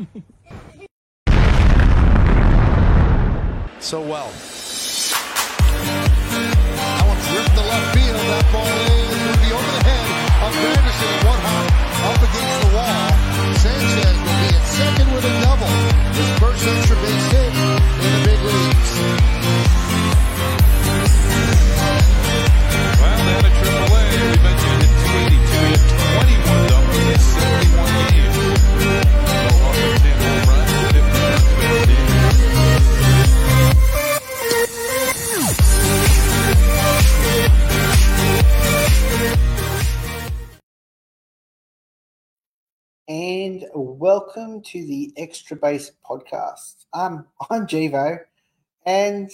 so well. That one's ripped the left field. That ball is going to be over the head of Granderson. One hop up against the wall. Sanchez will be at second with a double. His first extra base hit welcome to the Extra Base podcast. Um, I'm Jivo, and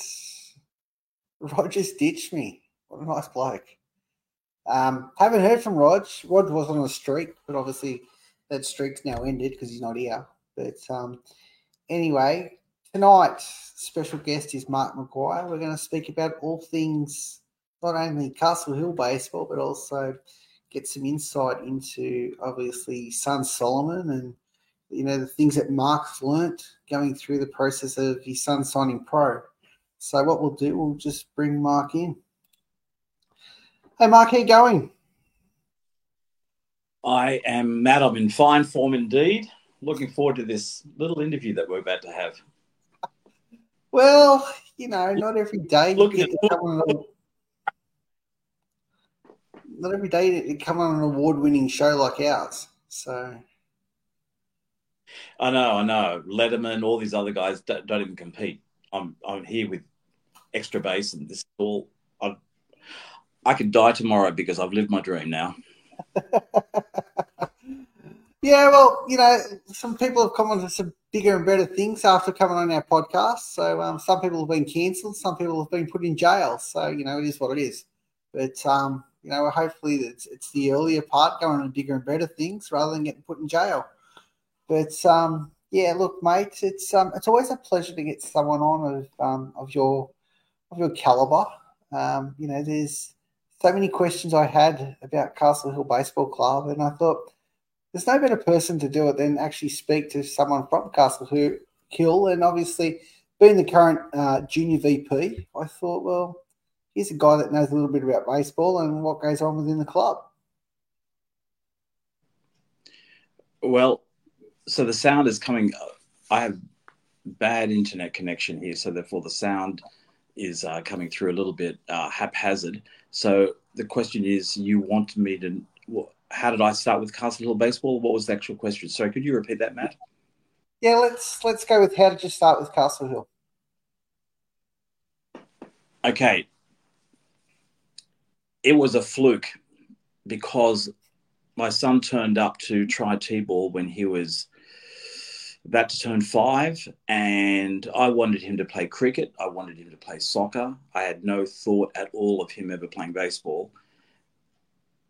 Roger's ditched me. What a nice bloke. Um, haven't heard from Rog. Rod was on a streak, but obviously that streak's now ended because he's not here. But um, anyway, tonight's special guest is Mark Maguire. We're going to speak about all things not only Castle Hill baseball, but also get some insight into obviously son Solomon and you know the things that Mark's learnt going through the process of his son signing pro. So what we'll do, we'll just bring Mark in. Hey Mark, how you going? I am Matt. I'm in fine form indeed. Looking forward to this little interview that we're about to have. Well, you know, not every day you Looking get to come on an, not every day you come on an award-winning show like ours. So I know, I know. Letterman, all these other guys don't, don't even compete. I'm I'm here with extra base, and this is all. I, I could die tomorrow because I've lived my dream now. Yeah, well, you know, some people have come on to some bigger and better things after coming on our podcast. So um, some people have been cancelled, some people have been put in jail. So you know, it is what it is. But um, you know, hopefully it's it's the earlier part going on bigger and better things rather than getting put in jail. But um, yeah, look, mate, it's um, it's always a pleasure to get someone on of um, of your of your caliber. Um, you know, there's so many questions I had about Castle Hill Baseball Club, and I thought there's no better person to do it than actually speak to someone from Castle Hill-. And obviously, being the current uh, junior VP, I thought, well, here's a guy that knows a little bit about baseball and what goes on within the club. Well, so the sound is coming. I have bad internet connection here, so therefore the sound is uh, coming through a little bit uh, haphazard. So the question is, you want me to? How did I start with Castle Hill baseball? What was the actual question? Sorry, could you repeat that, Matt? Yeah, let's let's go with how did you start with Castle Hill? Okay. It was a fluke because my son turned up to try T-ball when he was about to turn five, and I wanted him to play cricket. I wanted him to play soccer. I had no thought at all of him ever playing baseball.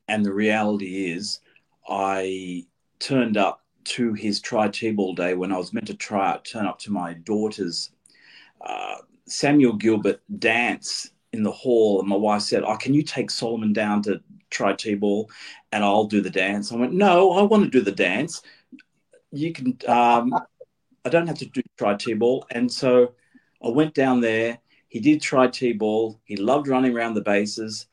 And the reality is, I turned up to his try T-ball day when I was meant to try turn up to my daughter's uh, Samuel Gilbert dance in the hall, and my wife said, "Oh, can you take Solomon down to try T-ball, and I'll do the dance?" I went, "No, I want to do the dance. You can. Um, I don't have to do try T-ball." And so I went down there. He did try T-ball. He loved running around the bases,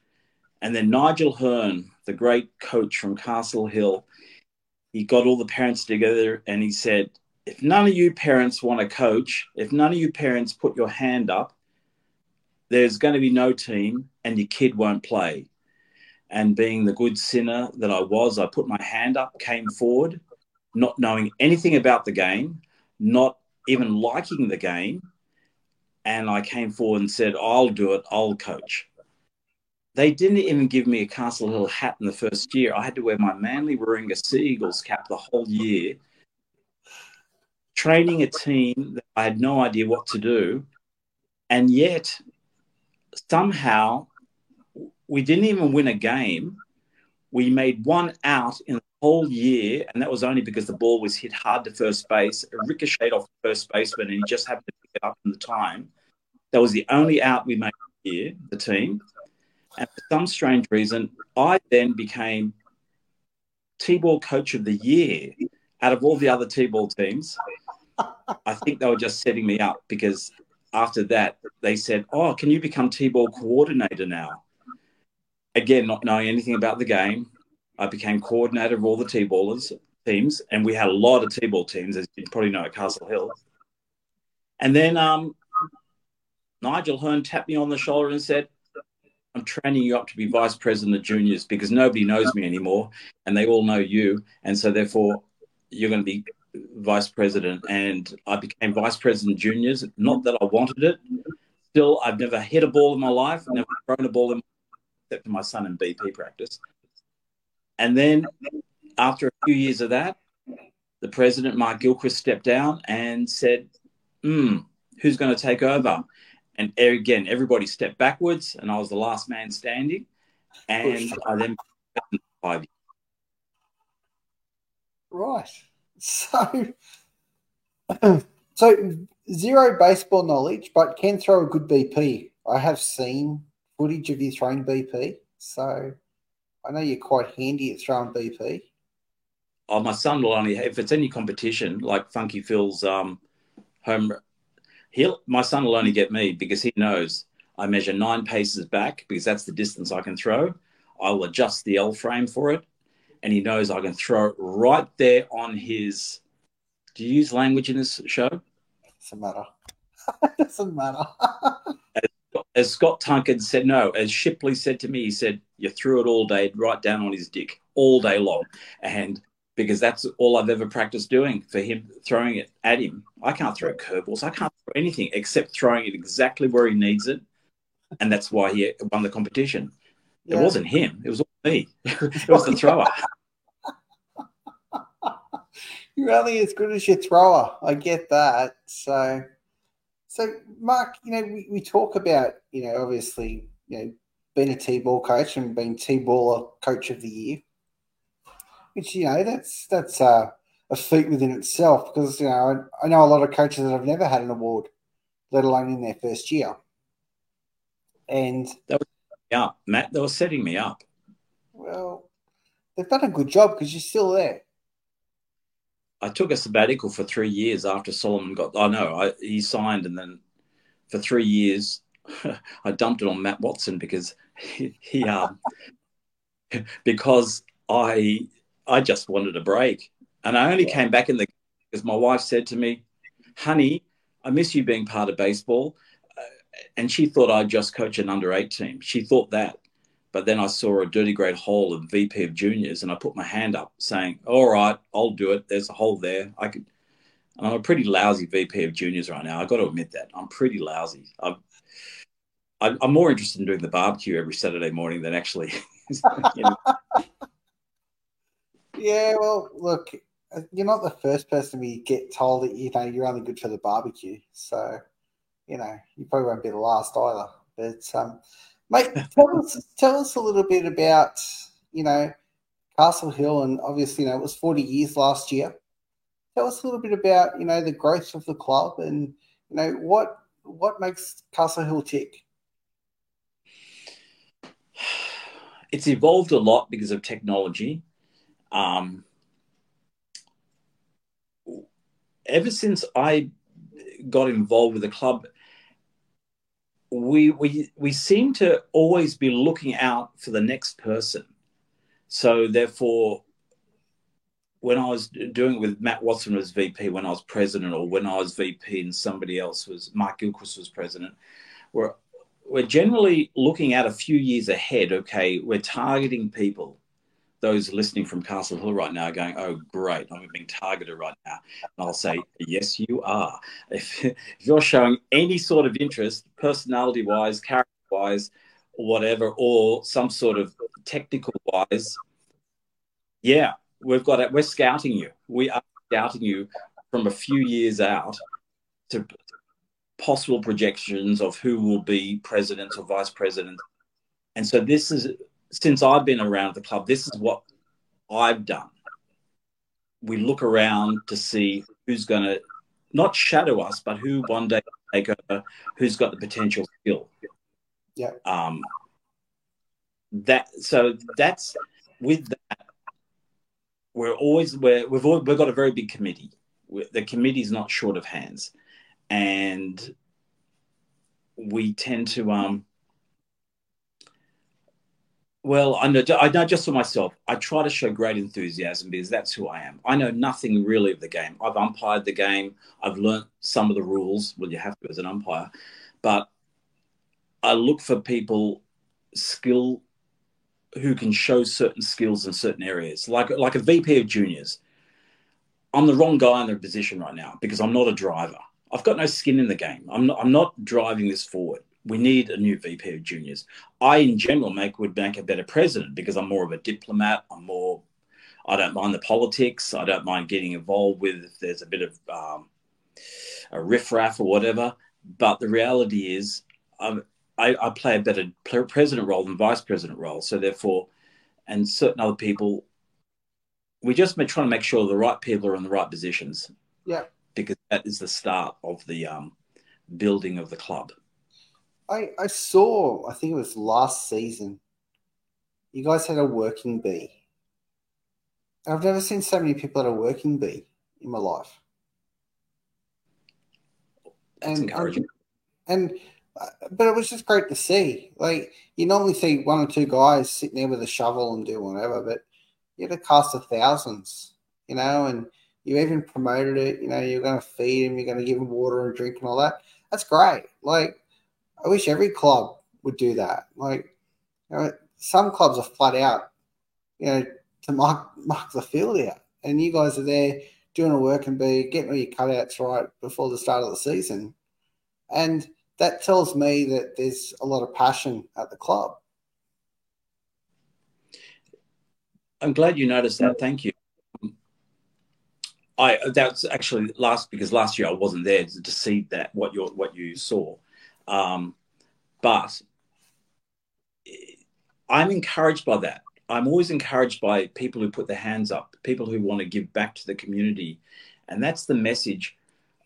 and then Nigel Hearn, the great coach from Castle Hill, he got all the parents together and he said, if none of you parents want to coach, if none of you parents put your hand up, there's going to be no team and your kid won't play. And being the good sinner that I was, I put my hand up, came forward, not knowing anything about the game, not even liking the game. And I came forward and said, I'll do it, I'll coach. They didn't even give me a Castle Hill hat in the first year. I had to wear my Manly Warringah Sea Eagles cap the whole year training a team that I had no idea what to do. And yet, somehow, we didn't even win a game. We made one out in whole year, and that was only because the ball was hit hard to first base, ricocheted off the first baseman, and he just happened to pick it up in the time. That was the only out we made here, the team. And for some strange reason, I then became T-ball coach of the year out of all the other T-ball teams. I think they were just setting me up because after that they said, "Oh, can you become T-ball coordinator now?" Again, not knowing anything about the game, I became coordinator of all the T-ballers teams, and we had a lot of T-ball teams, as you probably know at Castle Hill. And then um, Nigel Hearn tapped me on the shoulder and said, I'm training you up to be vice president of juniors because nobody knows me anymore and they all know you. And so, therefore, you're going to be vice president. And I became vice president juniors. Not that I wanted it. Still, I've never hit a ball in my life, never thrown a ball in except to my son in BP practice. And then, after a few years of that, the president, Mark Gilchrist, stepped down and said, hmm, who's going to take over? And again, everybody stepped backwards, and I was the last man standing. And I then five years. Right. So, so zero baseball knowledge, but can throw a good BP. I have seen footage of you throwing BP, so I know you're quite handy at throwing BP. Oh, my son will only if it's any competition like Funky Phil's um, home. He'll my son will only get me because he knows I measure nine paces back because that's the distance I can throw. I will adjust the L frame for it, and he knows I can throw it right there on his. Do you use language in this show? Doesn't matter. Doesn't matter. As Scott Tunkin said, no. As Shipley said to me, he said, "You threw it all day, right down on his dick, all day long," and because that's all I've ever practiced doing for him, throwing it at him. I can't throw curveballs. I can't throw anything except throwing it exactly where he needs it, and that's why he won the competition. Yeah. It wasn't him. It was all me. it was the thrower. You're only as good as your thrower. I get that. So, so Mark, you know, we, we talk about, you know, obviously, you know, being a T-ball coach and being T-baller coach of the year, which you know that's that's uh, a feat within itself because you know I, I know a lot of coaches that have never had an award, let alone in their first year. And Yeah, Matt, they were setting me up. well, they've done a good job because you're still there. I took a sabbatical for three years after Solomon got. I know I, he signed, and then for three years, I dumped it on Matt Watson because he, he um because I I just wanted a break, and I only came back in the because my wife said to me, "Honey, I miss you being part of baseball," uh, and she thought I'd just coach an under eight team. She thought that. But then I saw a dirty great hole of VP of juniors, and I put my hand up saying, "All right, I'll do it. There's a hole there. I could." And I'm a pretty lousy VP of juniors right now. I got to admit that I'm pretty lousy. I'm, I'm more interested in doing the barbecue every Saturday morning than actually. you know, Yeah, well, look, you're not the first person to get told that you know you're only good for the barbecue, so you know you probably won't be the last either. But um, mate, tell us tell us a little bit about you know Castle Hill, and obviously you know it was 40 years last year. Tell us a little bit about you know the growth of the club, and you know what what makes Castle Hill tick. it's evolved a lot because of technology. Um, ever since I got involved with the club, we we we seem to always be looking out for the next person. So therefore, when I was doing it with Matt Watson was VP, when I was president, or when I was VP and somebody else was Mark Gilchrist was president, we're we're generally looking at a few years ahead. Okay, we're targeting people. Those listening from Castle Hill right now are going, "Oh, great! I'm being targeted right now." And I'll say, "Yes, you are. If, if you're showing any sort of interest, personality-wise, character-wise, or whatever, or some sort of technical-wise, yeah, we've got it. We're scouting you. We are scouting you from a few years out to possible projections of who will be president or vice president. And so this is since I've been around the club, this is what I've done. We look around to see who's going to not shadow us, but who one day take over, who's got the potential skill. Yeah. Um, that so that's with that. We're always we're, we've all, we've got a very big committee we- the committee's not short of hands, and we tend to um. Well, I know, I know just for myself, I try to show great enthusiasm because that's who I am. I know nothing really of the game. I've umpired the game. I've learnt some of the rules. Well, you have to as an umpire, but I look for people skill who can show certain skills in certain areas, like like a VP of juniors. I'm the wrong guy in the position right now because I'm not a driver. I've got no skin in the game. I'm not, I'm not driving this forward. We need a new VP of juniors. I, in general, make would make a better president because I'm more of a diplomat. I'm more. I don't mind the politics. I don't mind getting involved with if there's a bit of um, a riffraff or whatever. But the reality is, I'm, I, I play a better president role than vice president role. So therefore, and certain other people, we just trying to make sure the right people are in the right positions. Yeah. Because that is the start of the um, building of the club. I, I saw, I think it was last season, you guys had a working bee. I've never seen so many people at a working bee in my life. That's And- encouraging. And uh, but it was just great to see. Like you normally see one or two guys sitting there with a shovel and doing whatever, but you had a cast of thousands, you know, and you even promoted it. You know, you're going to feed them, you're going to give them water and drink and all that. That's great. Like I wish every club would do that. Like you know, some clubs are flat out, you know, to mark mark the field out, and you guys are there doing a work and be getting all your cutouts right before the start of the season, and that tells me that there's a lot of passion at the club. I'm glad you noticed that. Thank you. I that's actually last because last year I wasn't there to, see that what you what you saw, um, but I'm encouraged by that. I'm always encouraged by people who put their hands up, people who want to give back to the community, and that's the message.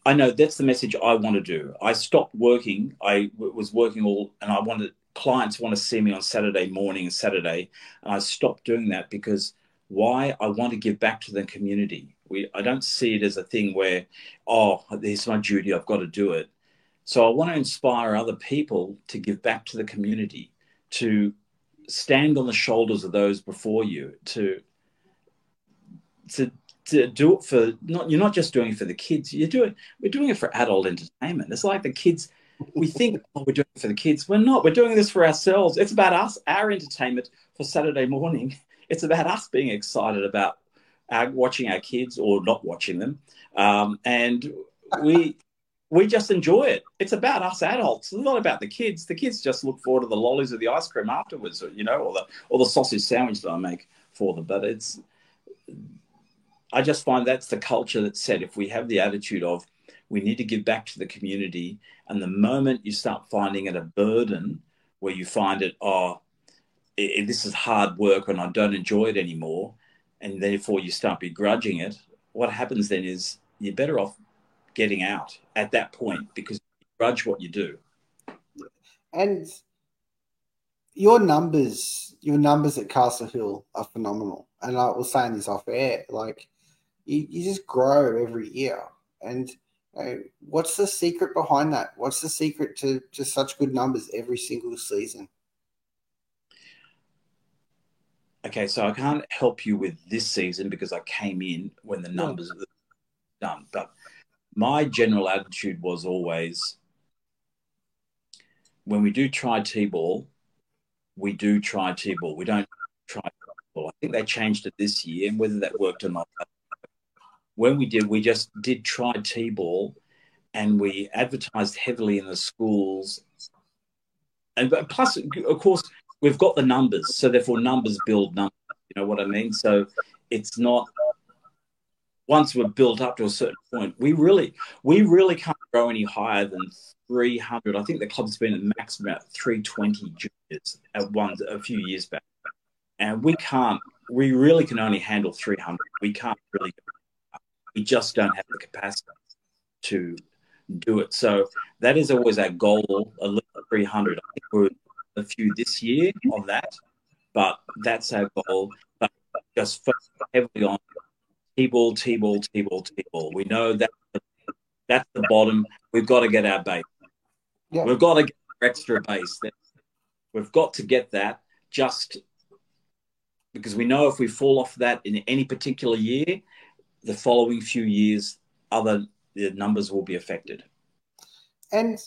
I know that's the message I want to do. I stopped working. I w- was working all, and I wanted clients want to see me on Saturday morning and Saturday, and I stopped doing that because why? I want to give back to the community. We, I don't see it as a thing where, oh, there's my duty. I've got to do it. So I want to inspire other people to give back to the community, to stand on the shoulders of those before you, to to to do it for not you're not just doing it for the kids you're doing we're doing it for adult entertainment. It's like the kids we think oh we're doing it for the kids. We're not we're doing this for ourselves. It's about us our entertainment for saturday morning. It's about us being excited about our, watching our kids or not watching them. Um, and we we just enjoy it. It's about us adults. It's not about the kids. The kids just look forward to the lollies or the ice cream afterwards you know or the or the sausage sandwich that i make for them. But it's I just find that's the culture that's set. If we have the attitude of we need to give back to the community, and the moment you start finding it a burden, where you find it, oh, i this is hard work and I don't enjoy it anymore, and therefore you start begrudging it, what happens then is you're better off getting out at that point because you grudge what you do. And your numbers, your numbers at Castle Hill are phenomenal. And I was saying this off air, like you, you just grow every year. And you know, what's the secret behind that? What's the secret to just such good numbers every single season? Okay, so I can't help you with this season because I came in when the numbers were done. But my general attitude was always when we do try T-ball, we do try T-ball. We don't try T-ball. I think they changed it this year, and whether that worked or not. When we did, we just did try T-ball, and we advertised heavily in the schools. And plus, of course, we've got the numbers, so therefore numbers build numbers. You know what I mean? So it's not once we're built up to a certain point, we really we really can't grow any higher than 300. I think the club's been at max about 320 juniors at one a few years back, and we can't. We really can only handle 300. We can't really. We just don't have the capacity to do it. So that is always our goal. A little 300. I think we're a few this year of that, but that's our goal. But just focus heavily on T-ball, T-ball, T-ball, T-ball. We know that that's the bottom. We've got to get our base. Yeah. We've got to get our extra base. We've got to get that just because we know if we fall off that in any particular year, the following few years, other the numbers will be affected. And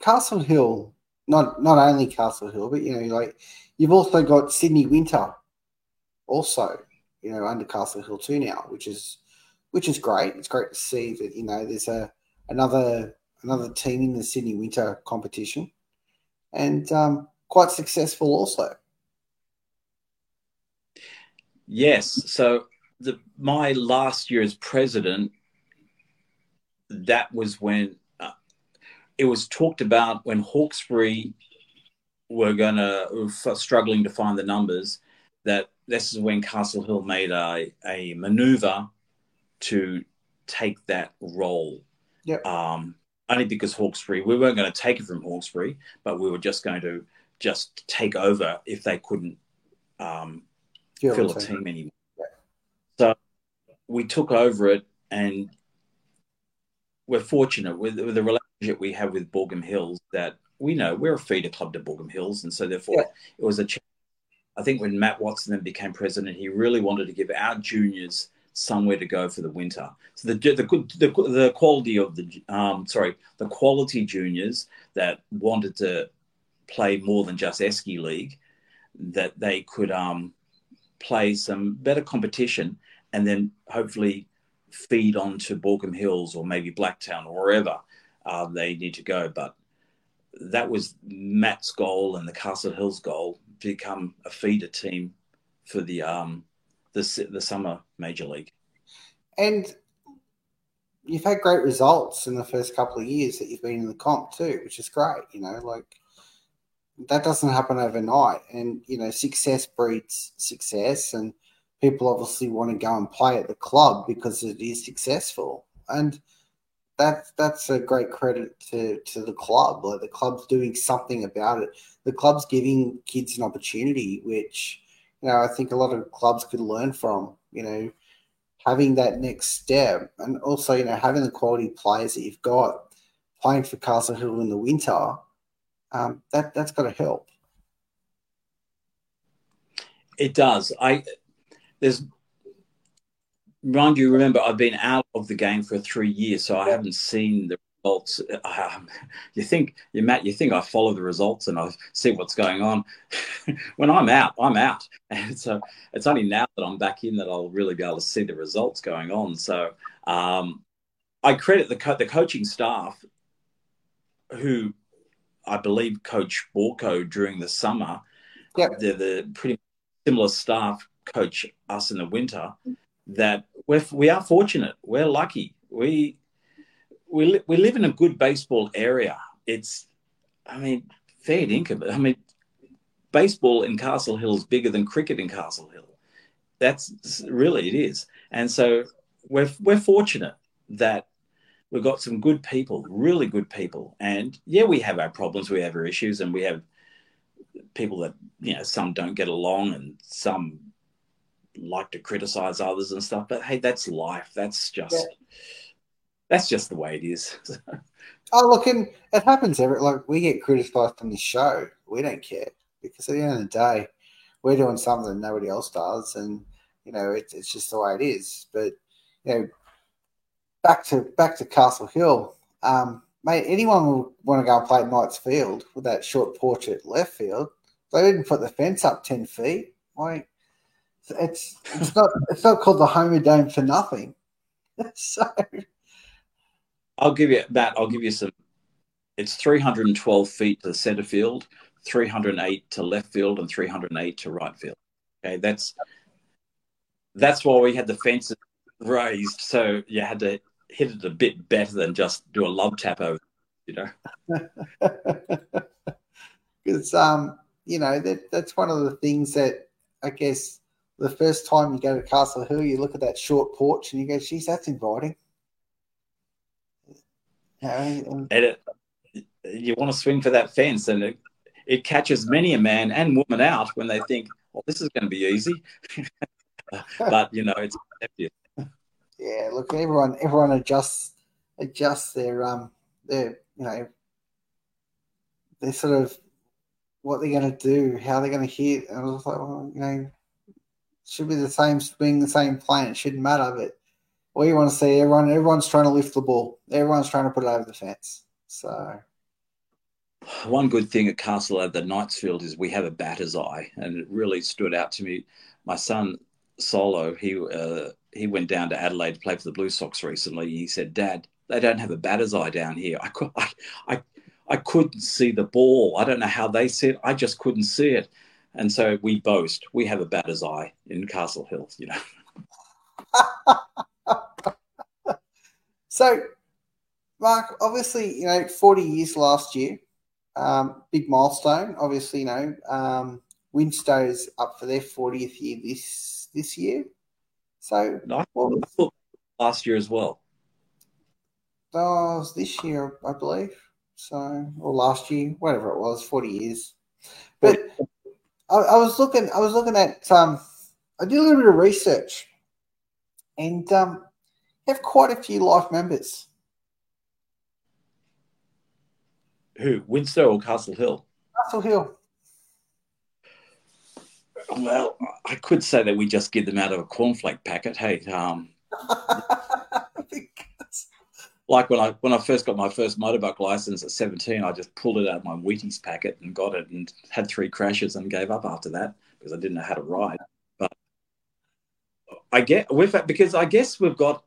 Castle Hill, not not only Castle Hill, but you know, like you've also got Sydney Winter, also, you know, under Castle Hill too now, which is which is great. It's great to see that you know there's a another another team in the Sydney Winter competition, and um, quite successful also. Yes. So the, my last year as president, that was when uh, it was talked about when Hawkesbury were going to struggling to find the numbers. That this is when Castle Hill made a, a maneuver to take that role. Yep. Um, only because Hawkesbury, we weren't going to take it from Hawkesbury, but we were just going to just take over if they couldn't um, fill a team. anymore. Yeah. So we took over it, and we're fortunate with, with the relationship we have with Baulkham Hills that we know we're a feeder club to Baulkham Hills, and so therefore Yeah. it was a. ch- I think when Matt Watson then became president, he really wanted to give our juniors somewhere to go for the winter. So the the the, the quality of the um sorry the quality juniors that wanted to play more than just Esky League, that they could um play some better competition and then hopefully feed on to Baulkham Hills or maybe Blacktown or wherever uh, they need to go. But that was Matt's goal and the Castle Hills goal become a feeder team for the um the the summer major league. And you've had great results in the first couple of years that you've been in the comp too, which is great. You know, like that doesn't happen overnight. And, you know, success breeds success. And people obviously want to go and play at the club because it is successful. And that that's a great credit to, to the club. Like the club's doing something about it. The club's giving kids an opportunity, which, you know, I think a lot of clubs could learn from, you know, having that next step and also, you know, having the quality players that you've got playing for Castle Hill in the winter, um, that that's got to help. It does. I there's mind you, remember I've been out of the game for three years, so I haven't seen the results. Um, you think you Matt, you think I follow the results and I see what's going on. when I'm out, I'm out, and so it's only now that I'm back in that I'll really be able to see the results going on. So um, I credit the co- the coaching staff who I believe coach Baulko during the summer. Yep. They're the pretty similar staff coach us in the winter that we're, we are fortunate. We're lucky. We we, li- we live in a good baseball area. It's i mean fair income i mean baseball in castle hill is bigger than cricket in castle hill. That's really it is. And so we're, we're fortunate that we've got some good people really good people. And yeah we have our problems we have our issues and we have people that you know some don't get along and some like to criticize others and stuff but hey that's life that's just Yeah. that's just the way it is Oh, look, and it happens every like we get criticized on this show. We don't care because at the end of the day, we're doing something nobody else does, and you know it's it's just the way it is. But you know, back to back to Castle Hill, um, mate. Anyone will want to go and play Knights Field with that short porch at left field. They didn't put the fence up ten feet. Like it's it's not it's not called the Homer Dome for nothing. so i'll give you that i'll give you some it's 312 feet to the center field 308 to left field and 308 to right field okay that's that's why we had the fences raised so you had to hit it a bit better than just do a love tap over you know because um, you know that that's one of the things that I guess the first time you go to Castle Hill, you look at that short porch and you go, "Geez, that's inviting." You know, and- it, you want to swing for that fence and it, it catches many a man and woman out when they think well this is going to be easy but you know it's yeah, look, everyone everyone adjusts adjusts their um their you know their sort of what they're going to do, how they're going to hit. And I was like, well, you know, should be the same swing, the same plane. It shouldn't matter, but all you want to see everyone everyone's trying to lift the ball. Everyone's trying to put it over the fence. So one good thing at Castle at the Knightsfield is we have a batter's eye, and it really stood out to me. My son Solo, he uh, he went down to Adelaide to play for the Blue Sox recently. He said, "Dad, they don't have a batter's eye down here. I could, I, I, I couldn't see the ball. I don't know how they see it. I just couldn't see it." And so we boast we have a batter's eye in Castle Hill. You know. so, Mark, obviously, you know, forty years last year um, big milestone. Obviously, you know, um, Windsor's up for their 40th year this this year. So, well, last year as well. That was this year, I believe. So, or last year, whatever it was, 40 years. I, I was looking, I was looking at, um, I did a little bit of research and um, have quite a few life members. Who, Windsor or Castle Hill? Castle Hill. Well, I could say that we just give them out of a cornflake packet. Hey, um, like when I when I first got my first motorbike license at 17, I just pulled it out of my Wheaties packet and got it and had three crashes and gave up after that because I didn't know how to ride. But I get with it because I guess we've got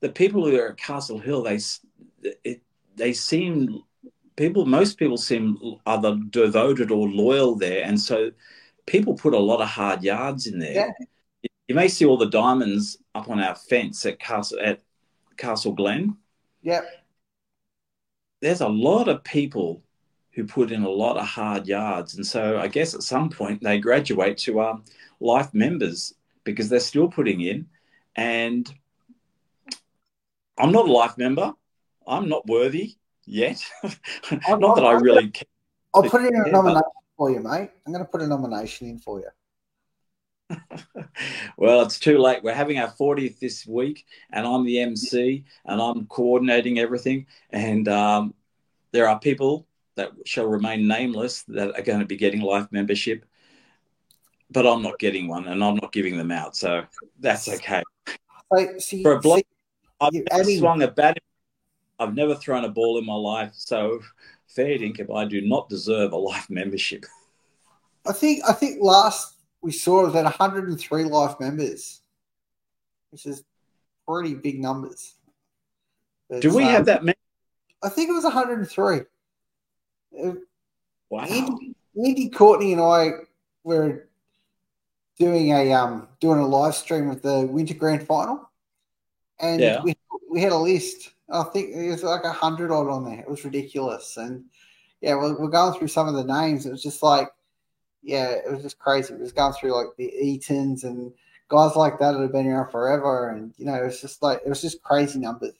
the people who are at Castle Hill. They it, they seem people most people seem either devoted or loyal there and so people put a lot of hard yards in there yeah. you may see all the diamonds up on our fence at castle at castle glen Yep. there's a lot of people who put in a lot of hard yards and so i guess at some point they graduate to um, life members because they're still putting in and i'm not a life member I'm not worthy yet. not that I really. Care. I'll put it in a nomination for you, mate. I'm going to put a nomination in for you. well, it's too late. We're having our 40th this week, and I'm the MC, and I'm coordinating everything. And um, there are people that shall remain nameless that are going to be getting life membership, but I'm not getting one, and I'm not giving them out. So that's okay. So, see, For a block, I've adding... swung a bat I've never thrown a ball in my life, so fair dinkum, I do not deserve a life membership. I think I think last we saw that 103 life members, which is pretty big numbers. But, do we um, have that many? I think it was 103. Wow. Andy, Andy Courtney and I were doing a um doing a live stream of the Winter Grand Final, and yeah. we we had a list I think it was like a hundred odd on there. It was ridiculous, and yeah, we're, we're going through some of the names. It was just like, yeah, it was just crazy. It was going through like the Eatons and guys like that that have been around forever, and you know, it was just like it was just crazy numbers.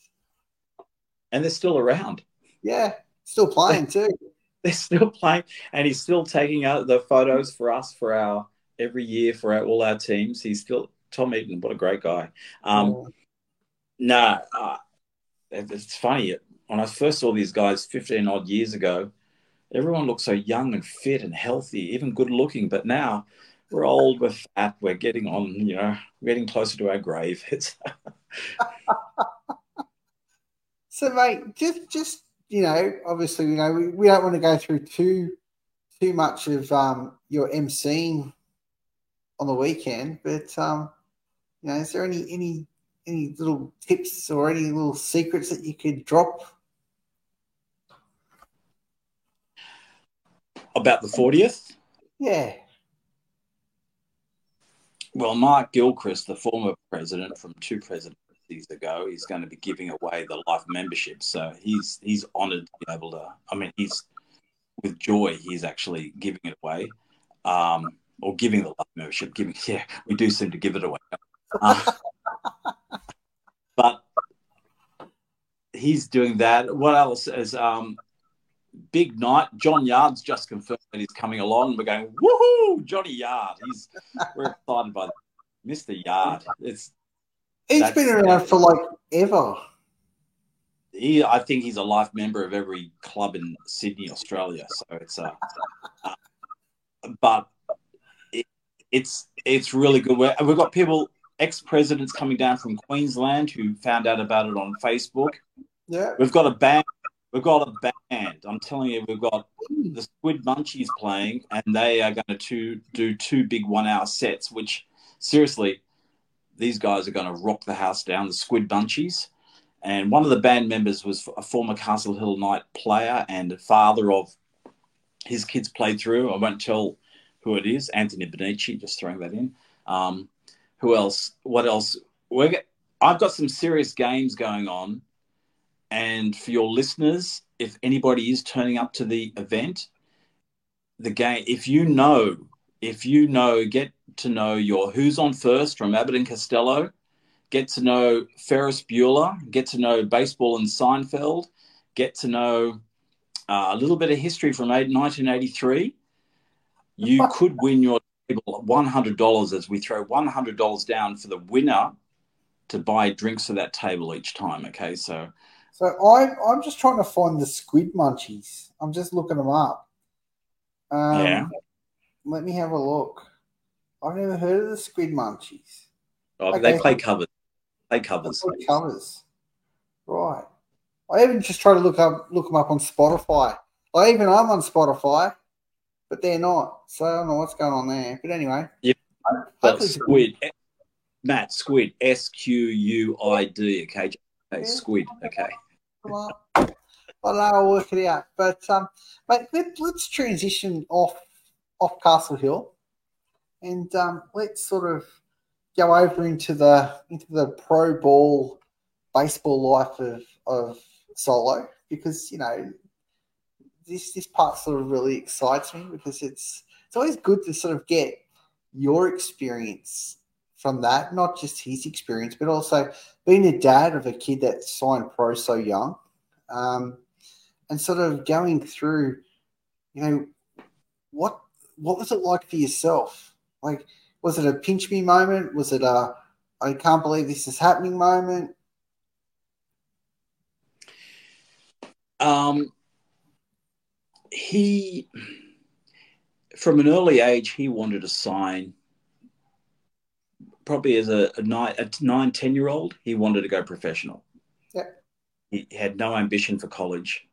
And they're still around. Yeah, still playing too. They're still playing, and he's still taking out the photos for us for our every year for our, all our teams. He's still Tom Eaton. What a great guy. Um, oh. Nah, uh, it's funny when I first saw these guys 15 odd years ago, everyone looked so young and fit and healthy, even good looking. But now we're old, we're fat, we're getting on, you know, we're getting closer to our grave. It's so, mate, just, just you know, obviously, you know, we, we don't want to go through too, too much of um, your emceeing on the weekend, but um, you know, is there any any any little tips or any little secrets that you could drop about the 40th? Yeah. Well, Mark Gilchrist, the former president from two presidencies ago, is going to be giving away the life membership. So he's he's honoured to be able to. I mean, he's with joy. He's actually giving it away, um, or giving the life membership. Giving, yeah, we do seem to give it away. Uh, but he's doing that. What else is um, big night? John Yard's just confirmed that he's coming along. We're going, woohoo, Johnny Yard. He's we're excited by that. Mr. Yard. It's he's been around for like ever. he I think he's a life member of every club in Sydney, Australia. So it's a, uh, but it, it's it's really good. We're, we've got people, ex presidents coming down from Queensland who found out about it on Facebook. Yeah. We've got a band. We've got a band. I'm telling you, we've got the Squid Munchies playing, and they are going to do two big one-hour sets. Which seriously, these guys are going to rock the house down. The Squid Munchies. And one of the band members was a former Castle Hill Knight player and father of his kids played through. I won't tell who it is. Anthony Benici, just throwing that in. Um, who else? What else? We're, I've got some serious games going on. And for your listeners, if anybody is turning up to the event, the game, if you know, if you know, get to know your Who's on First from Abbott and Costello, get to know Ferris Bueller, get to know baseball and Seinfeld, get to know uh, a little bit of history from 1983. You could win your table $100 as we throw $100 down for the winner to buy drinks for that table each time. Okay, so So I'm I'm just trying to find the squid munchies. I'm just looking them up. Um, Yeah. Let me have a look. I've never heard of the squid munchies. oh, they play covers. Play covers. What covers? Right. I even just try to look up look them up on Spotify. I even I'm on Spotify, but they're not. So I don't know what's going on there. But anyway. Yeah. Hopefully But it's a good- squid, Matt, squid, S Q U I D. Okay, okay, squid. Okay. Well, I'll work it out. But um, mate, let, let's transition off off Castle Hill, and um, let's sort of go over into the into the pro ball baseball life of of solo because you know this this part sort of really excites me because it's it's always good to sort of get your experience from that, not just his experience, but also being a dad of a kid that signed pro so young, um, and sort of going through, you know, what what was it like for yourself? Like, was it a pinch me moment? Was it a I can't believe this is happening moment? Um, he, from an early age, he wanted to sign. Probably as a, a nine, a nine, ten year old, he wanted to go professional. Yeah. He had no ambition for college.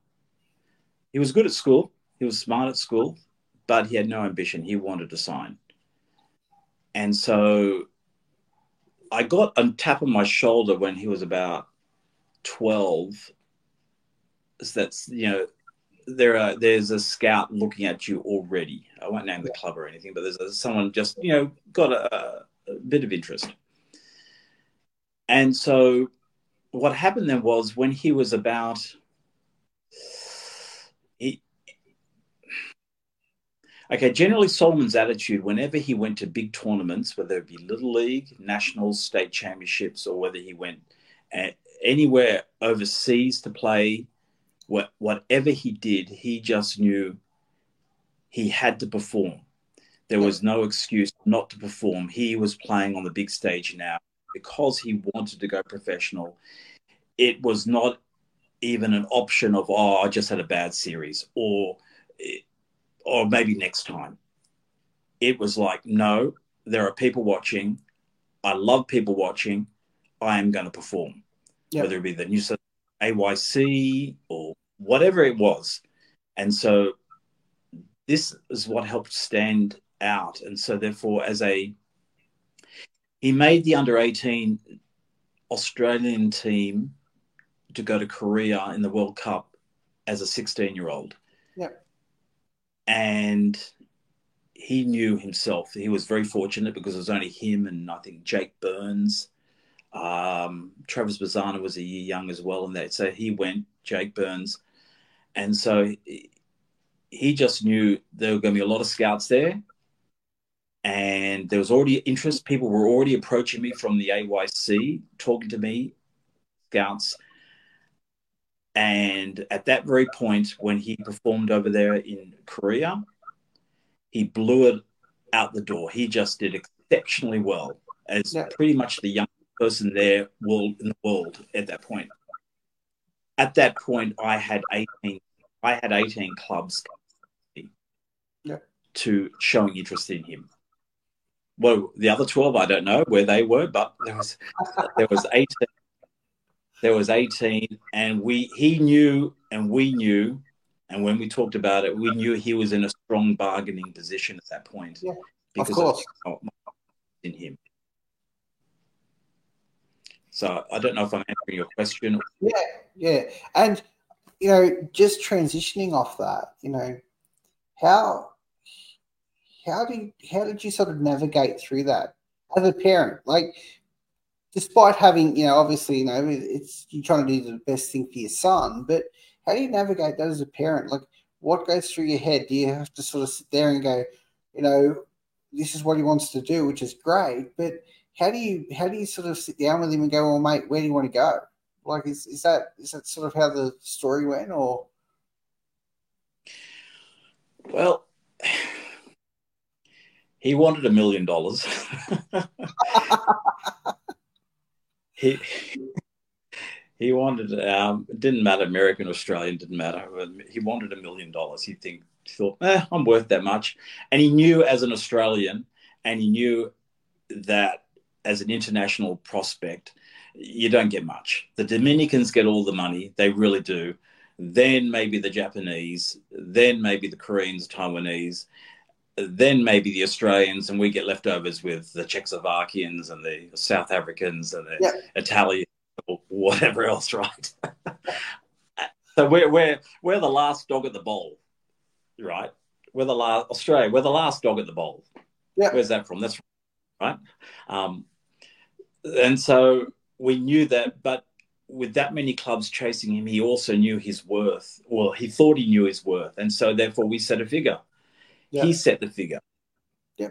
He was good at school. He was smart at school, but he had no ambition. He wanted to sign. And so I got a tap on my shoulder when he was about 12 So that's you know there are there's a scout looking at you already. I won't name the club or anything, but there's a, someone just you know got a, a bit of interest. And so, what happened then was when he was about he. Okay, generally Solomon's attitude whenever he went to big tournaments, whether it be Little League, Nationals, State Championships, or whether he went uh, anywhere overseas to play what, whatever he did, he just knew he had to perform. There was no excuse not to perform. He was playing on the big stage now because he wanted to go professional. It was not even an option of, oh, I just had a bad series or, eh, or maybe next time. It was like, no, there are people watching. I love people watching. I am going to perform, Yep. whether it be the New South AYC or whatever it was. And so this is what helped stand out. And so therefore, as a he made the under 18 Australian team to go to Korea in the World Cup as a 16 year old. Yep. And he knew himself. He was very fortunate because it was only him and I think Jake Burns. Um, Travis Bazzana was a year young as well in that. So he went, Jake Burns. And so he- he just knew there were going to be a lot of scouts there. And there was already interest. People were already approaching me from the AYC, talking to me, scouts. And at that very point, when he performed over there in Korea, he blew it out the door. He just did exceptionally well as Yeah. pretty much the young person there world in the world at that point. At that point, I had eighteen. I had eighteen clubs Yeah. to showing interest in him. Well, the other twelve, I don't know where they were, but there was there was eighteen. There was eighteen, and we he knew, and we knew, and when we talked about it, we knew he was in a strong bargaining position at that point. Yeah, because of course. in him. So I don't know if I'm answering your question. Yeah, yeah. And you know, just transitioning off that, you know, how how do you, how did you sort of navigate through that as a parent? Like despite having, you know, obviously, you know, it's you're trying to do the best thing for your son, but how do you navigate that as a parent? Like what goes through your head? Do you have to sort of sit there and go, you know, this is what he wants to do, which is great, but how do you how do you sort of sit down with him and go, well, mate, where do you want to go? Like, is, is that is that sort of how the story went, or Well, he wanted a million dollars. He he wanted um, it didn't matter American Australian didn't matter. He wanted a million dollars. He think thought, eh, I'm worth that much, and he knew as an Australian, and he knew that as an international prospect, you don't get much. The Dominicans get all the money, they really do. Then maybe the Japanese, then maybe the Koreans, Taiwanese, then maybe the Australians, and we get leftovers with the Czechoslovakians and the South Africans and the Yeah. Italians or whatever else, right? so we're, we're, we're the last dog at the bowl, right? We're the last, Australia, we're the last dog at the bowl. Yeah. Where's that from? That's right. Um, and so we knew that, but with that many clubs chasing him, he also knew his worth. Well, he thought he knew his worth, and so therefore we set a figure. He set the figure.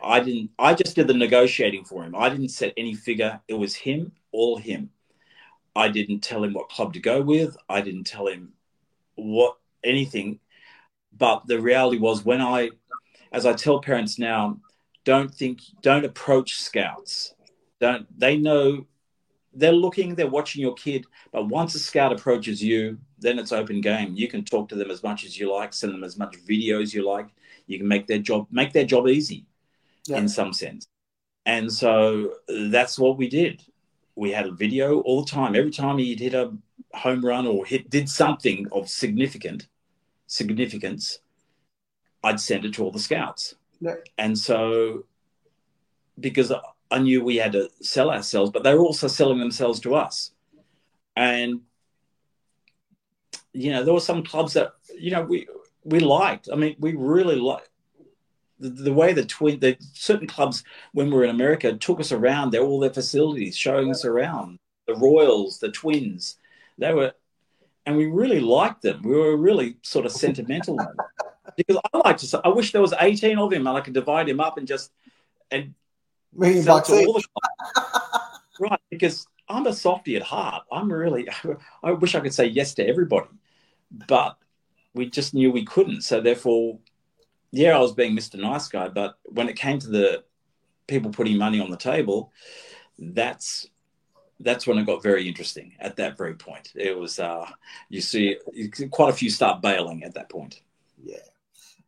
I didn't. I just did the negotiating for him. I didn't set any figure. It was him, all him. I didn't tell him what club to go with. I didn't tell him what anything. But the reality was when I, as I tell parents now, don't think, don't approach scouts. Don't they know they're looking, they're watching your kid, but once a scout approaches you, then it's open game. You can talk to them as much as you like, send them as much video as you like. You can make their job make their job easy Yeah. in some sense. And so uh, that's what we did. We had a video all the time. Every time he'd hit a home run or hit did something of significant significance, I'd send it to all the scouts. Yeah. And so because I knew we had to sell ourselves, but they were also selling themselves to us. And you know, there were some clubs that you know we we liked. I mean, we really liked the, the way the twin, the certain clubs when we were in America took us around. They're all their facilities, showing us around the Royals, the Twins. They were, and we really liked them. We were really sort of sentimental because I like to. say- I wish there was eighteen of him and I could divide him up and just and million sell to all the clubs. right because I'm a softy at heart. I'm really. I wish I could say yes to everybody, but we just knew we couldn't. So therefore, yeah, I was being Mr. Nice Guy. But when it came to the people putting money on the table, that's that's when it got very interesting. At that very point, it was. Uh, you see, quite a few start bailing at that point. Yeah.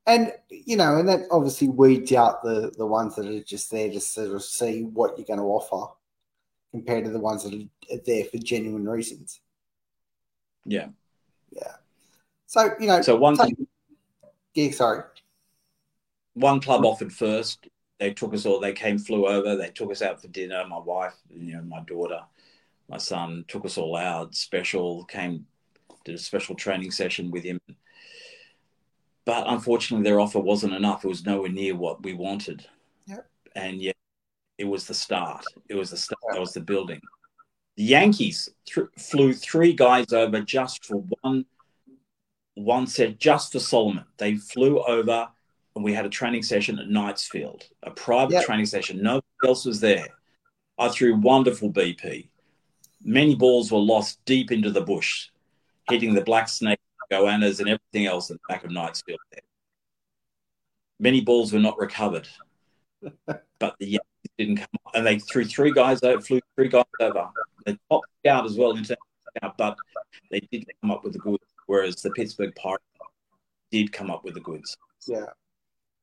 And you know, and that obviously weeds out the the ones that are just there to sort of see what you're going to offer compared to the ones that are there for genuine reasons. Yeah. Yeah. So, you know, So one take- yeah, sorry. one club offered first. They took us all. They came, flew over. They took us out for dinner. My wife, you know, my daughter, my son took us all out. Special came, did a special training session with him. But unfortunately, their offer wasn't enough. It was nowhere near what we wanted. Yep. And yet, it was the start. It was the start. That was the building. The Yankees th- flew three guys over just for one. One said just for Solomon. They flew over and we had a training session at Knightsfield, a private Yep. training session. Nobody else was there. I threw wonderful BP. Many balls were lost deep into the bush, hitting the black snake, goannas, and everything else at the back of Knightsfield. There. Many balls were not recovered, but the Yankees didn't come, and they threw three guys over, flew three guys over. The top scout as well, international scout, but they did come up with the goods. Whereas the Pittsburgh Pirates did come up with the goods. Yeah.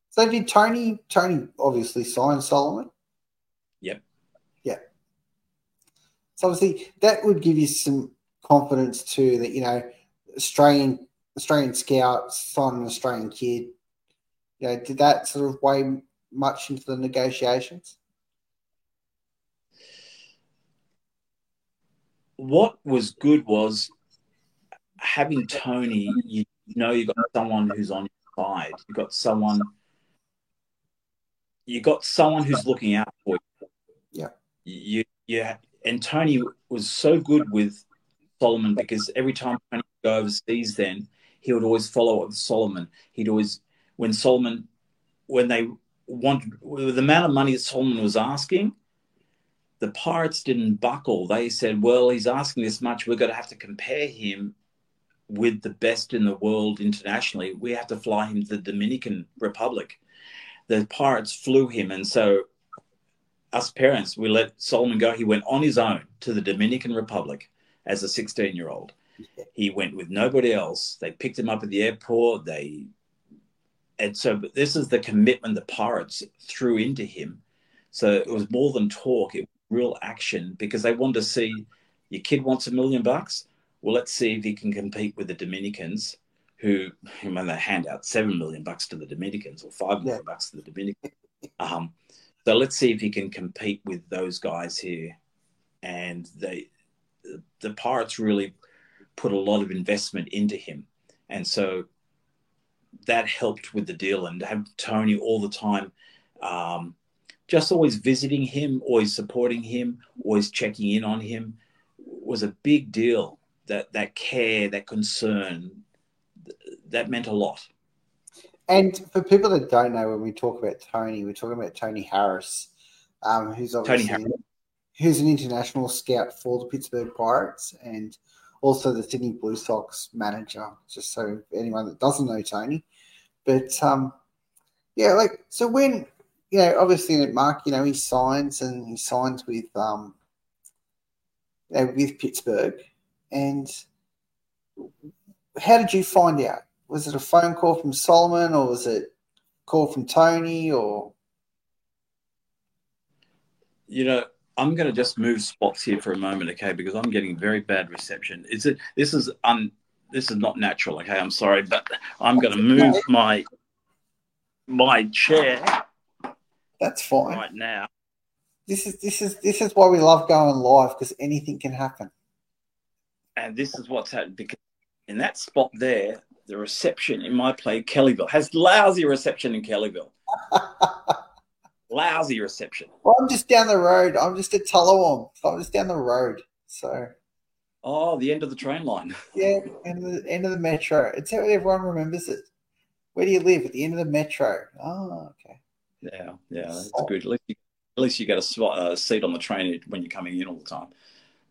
So did Tony? Tony obviously signed Solomon. Yep. Yeah. So obviously that would give you some confidence too that you know Australian Australian scout signing an Australian kid. You know, did that sort of weigh much into the negotiations? What was good was having Tony. You know, you got someone who's on your side. You got someone. You got someone who's looking out for you. Yeah. You, yeah, and Tony was so good with Solomon because every time Tony would go overseas, then he would always follow up with Solomon. He'd always, when Solomon, when they wanted, with the amount of money that Solomon was asking, the Pirates didn't buckle. They said, well, he's asking this much. We're going to have to compare him with the best in the world internationally. We have to fly him to the Dominican Republic. The Pirates flew him. And so, us parents, we let Solomon go. He went on his own to the Dominican Republic as a 16 year old. He went with nobody else. They picked him up at the airport. They, and so this is the commitment the Pirates threw into him. So it was more than talk; it real action because they wanted to see your kid wants a million bucks. Well, let's see if he can compete with the Dominicans, who when they hand out seven million bucks to the Dominicans or five million Yeah. bucks to the Dominicans. Um, so let's see if he can compete with those guys here. And they, the Pirates really put a lot of investment into him, and so that helped with the deal. And to have Tony all the time, um, just always visiting him, always supporting him, always checking in on him, was a big deal. That that care, that concern, that meant a lot. And for people that don't know, when we talk about Tony, we're talking about Tony Harris, um, who's obviously Harris. who's an international scout for the Pittsburgh Pirates and also the Sydney Blue Sox manager. Just so anyone that doesn't know Tony, but um, yeah, like so when you know, obviously Mark, you know, he signs and he signs with um, you know, with Pittsburgh, and how did you find out? Was it a phone call from Solomon, or was it a call from Tony, or You know, I'm going to just move spots here for a moment, okay? Because I'm getting very bad reception. Is it? This is un. This is not natural, okay? I'm sorry, but I'm going to move my my chair that's fine. right now. This is this is this is why we love going live because anything can happen. And this is what's happened because in that spot there, the reception in my play, Kellyville, has lousy reception in Kellyville. lousy reception. Well, I'm just down the road. I'm just at Tallawong. So I'm just down the road. So Oh, the end of the train line. yeah, end of the end of the metro. It's how everyone remembers it. Where do you live? At the end of the metro. Oh, okay. Yeah, yeah, that's good. At least you, at least you get a a seat on the train when you're coming in all the time.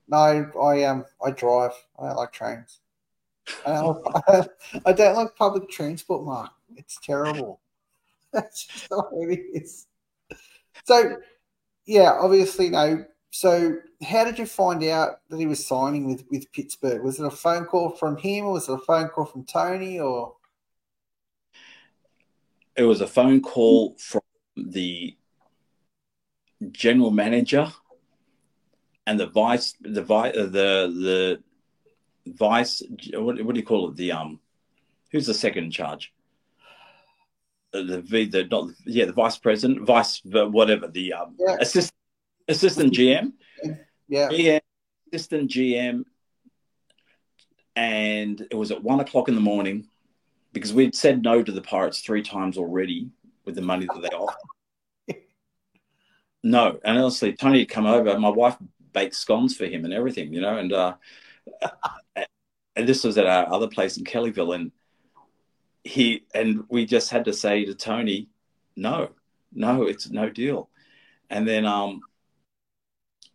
No, I um I drive. I don't like trains. I don't, like, I don't like public transport, Mark. It's terrible. That's just the way it is. So, yeah, obviously, no. So, how did you find out that he was signing with, with Pittsburgh? Was it a phone call from him, or was it a phone call from Tony, or It was a phone call from the general manager and the vice, the vice, the the vice. What, what do you call it? The um, who's the second in charge? Uh, The V, the not yeah, the vice president, vice whatever, the um, Yeah. assistant assistant GM. yeah? GM, assistant GM, and it was at one o'clock in the morning because we'd said no to the Pirates three times already with the money that they offered. no, and honestly, Tony had come over. My wife baked scones for him and everything, you know, and uh, and this was at our other place in Kellyville, and he and we just had to say to Tony, no, no, it's no deal, and then um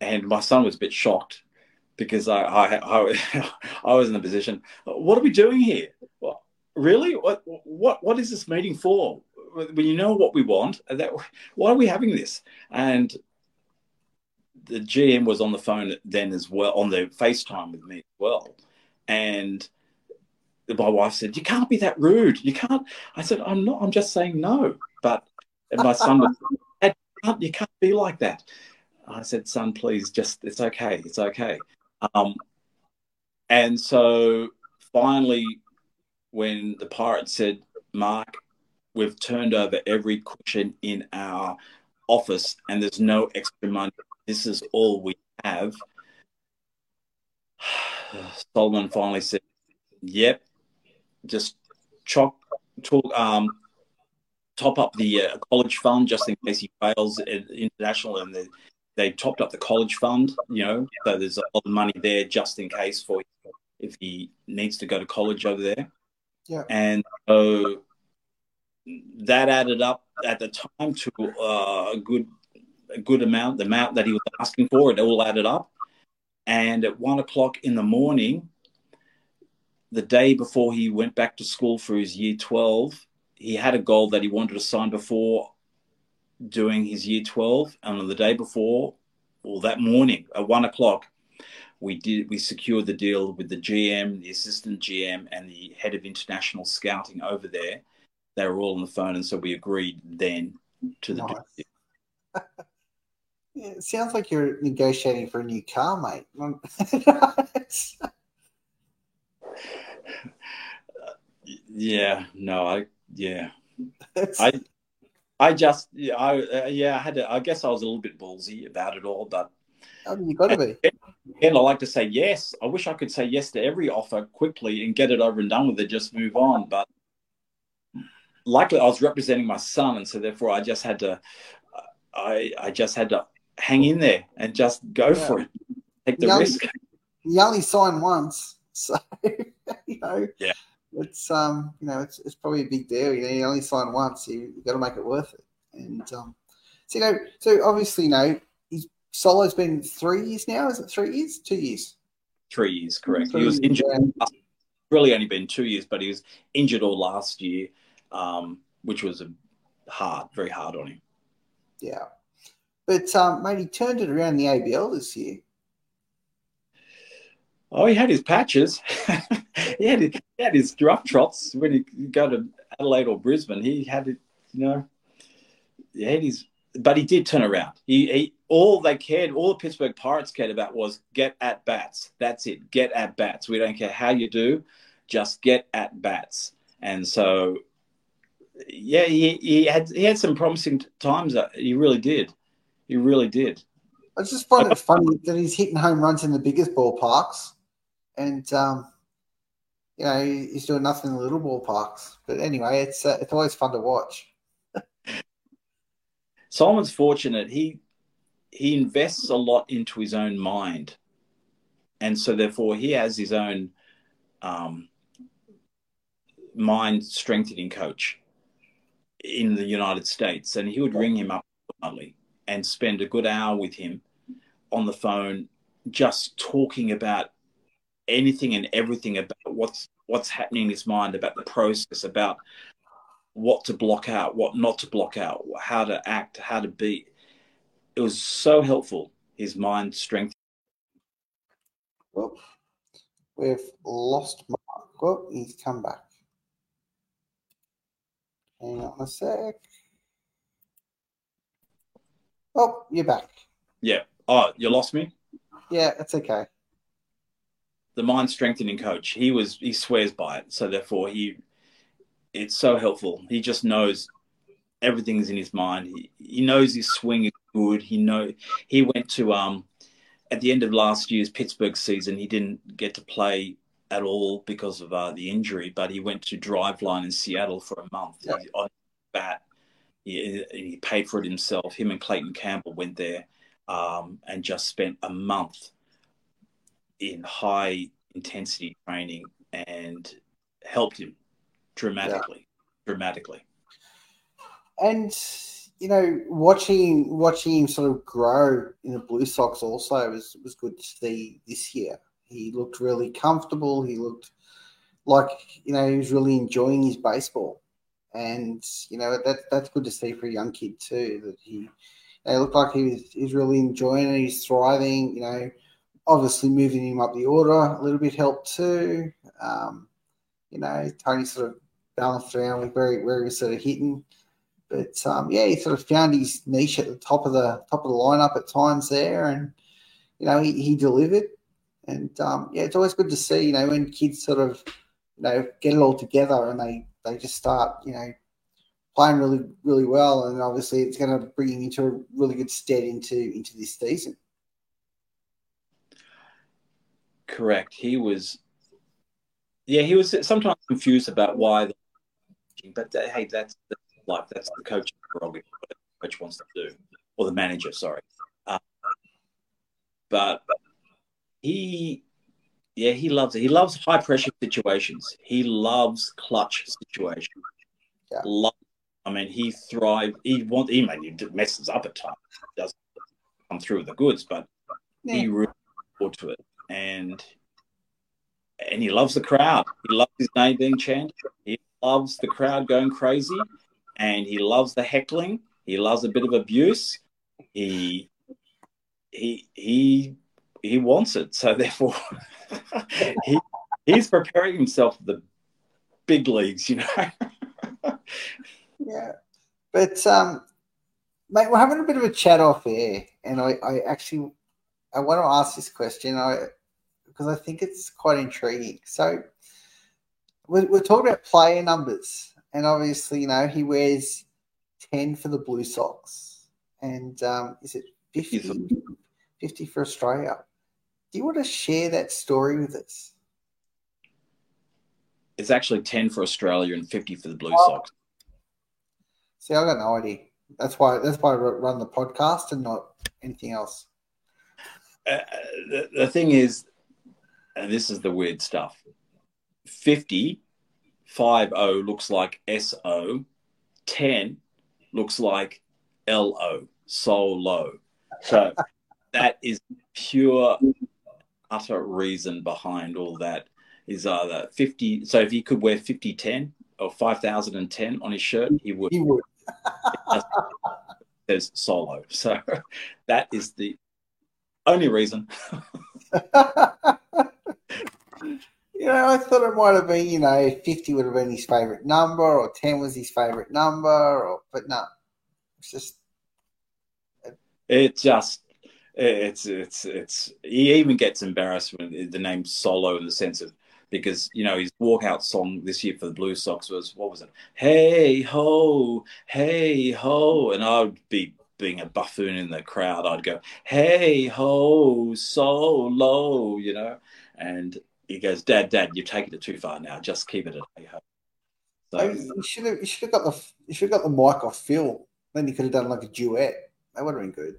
and my son was a bit shocked because I I, I, I was in the position. What are we doing here? Really? What what what is this meeting for? When you know what we want, that why are we having this? And the GM was on the phone then as well, on the FaceTime with me as well. And my wife said, You can't be that rude. You can't. I said, I'm not. I'm just saying no. But my son was, Dad, you can't, you can't be like that. I said, Son, please, just, it's okay. It's okay. Um, and so finally, when the pirate said, Mark, we've turned over every cushion in our office and there's no extra money. This is all we have. Solomon finally said, Yep, just chalk, talk, um, top up the uh, college fund just in case he fails international and they, they topped up the college fund, you know, so there's a lot of money there just in case for if he needs to go to college over there. Yeah. And so that added up at the time to uh, a good a good amount, the amount that he was asking for, it all added up. And at one o'clock in the morning, the day before he went back to school for his year 12, he had a goal that he wanted to sign before doing his year 12. And on the day before, or that morning at one o'clock, we did we secured the deal with the GM, the assistant GM, and the head of international scouting over there. They were all on the phone, and so we agreed then to the Nice. Yeah, it sounds like you're negotiating for a new car, mate. Yeah, no, I yeah. I I just yeah, I uh, yeah, I had to, I guess I was a little bit ballsy about it all, but mean, you got to be. again, I like to say yes. I wish I could say yes to every offer quickly and get it over and done with it, just move on. But likely, I was representing my son, and so therefore, I just had to, I I just had to hang in there and just go Yeah. for it, take the Yeah. risk. You only sign once, so you know. Yeah. It's um, you know, it's it's probably a big deal. You know, you only sign once, you you got to make it worth it. And um, so you know, so obviously, you know, solo's been three years now. Is it three years? Two years. Three years, correct. Three he was years, injured. yeah. Really, only been two years, but he was injured all last year, um, which was a hard, very hard on him. Yeah. But um, mate, he turned it around the ABL this year. Oh, he had his patches. he had his, he had his rough trots when he go to Adelaide or Brisbane. He had it, you know. He had his, but he did turn around. He, he all they cared, all the Pittsburgh Pirates cared about was get at bats. That's it. Get at bats. We don't care how you do, just get at bats. And so, yeah, he, he had he had some promising times. uh, He really did. He really did. I just find it funny that he's hitting home runs in the biggest ballparks, and um, you know he's doing nothing in the little ballparks. But anyway, it's uh, it's always fun to watch. Solomon's fortunate. He he invests a lot into his own mind, and so therefore he has his own um, mind strengthening coach in the United States, and he would ring him up and spend a good hour with him on the phone, just talking about anything and everything about what's what's happening in his mind, about the process, about what to block out, what not to block out, how to act, how to be. It was so helpful. His mind strength. Well, we've lost Mark. Well, he's come back. Hang on a sec. Oh, you're back. Yeah. Oh, you lost me. Yeah, it's okay. The mind strengthening coach. He was. He swears by it. So therefore, he. It's so helpful. He just knows everything's in his mind. He, he knows his swing is good. He know he went to um at the end of last year's Pittsburgh season. He didn't get to play at all because of uh, the injury, but he went to Driveline in Seattle for a month Yeah. on bat. He, he paid for it himself. Him and Clayton Campbell went there um, and just spent a month in high intensity training and helped him dramatically. Dramatically. And you know, watching watching him sort of grow in the Blue Sox also was was good to see this year. He looked really comfortable. He looked like you know he was really enjoying his baseball, and you know that that's good to see for a young kid too. That he It looked like he was he's really enjoying it. He's thriving. You know, obviously moving him up the order a little bit helped too. Um, you know, Tony sort of balanced around with where, where he was sort of hitting. But um, yeah, he sort of found his niche at the top of the top of the lineup at times there, and you know he, he delivered. And um, yeah, it's always good to see you know when kids sort of you know get it all together and they they just start you know playing really really well, and obviously it's going to bring him into a really good stead into into this season. Correct. He was, yeah, he was sometimes confused about why, but uh, hey, that's, that's life. That's the coaching the coach wants to do, or the manager. Sorry, uh, but he, yeah, he loves it. He loves high pressure situations. He loves clutch situations. Yeah. Love, I mean, he thrives. He wants. He maybe messes up at times. Doesn't come through with the goods, but Yeah. he really forward to it, and and he loves the crowd. He loves his name being chanted. He loves the crowd going crazy, and he loves the heckling. He loves a bit of abuse. He he he he wants it. So therefore, he he's preparing himself for the big leagues. You know. Yeah, but um, mate, we're having a bit of a chat off air, and I, I actually I want to ask this question, I because I think it's quite intriguing. So we're, we're talking about player numbers, and obviously, you know, he wears ten for the Blue Sox, and um, is it 50, 50 for Australia? Do you want to share that story with us? It's actually ten for Australia and fifty for the Blue Oh. Sox. See, I got no idea. That's why that's why I run the podcast and not anything else. uh, the, the thing is, and this is the weird stuff 50, 5 0 looks like SO, 10 looks like LO, solo. So that is pure, utter reason behind all that is uh, either 50. So if he could wear 50 10 or 5010 on his shirt, he would. He would. There's solo. So that is the only reason. you know, I thought it might have been, you know, 50 would have been his favourite number or 10 was his favourite number, or but no. It's just It just it's it's it's he even gets embarrassed when the name solo in the sense of because you know his walkout song this year for the Blue Sox was what was it? Hey ho, hey ho, and I would be being a buffoon in the crowd. I'd go hey ho, solo, you know, and he goes, Dad, Dad, you've taken it too far now. Just keep it at hey ho. So, you should have you should have got the you should have got the mic off Phil. Then you could have done like a duet. That would have been good.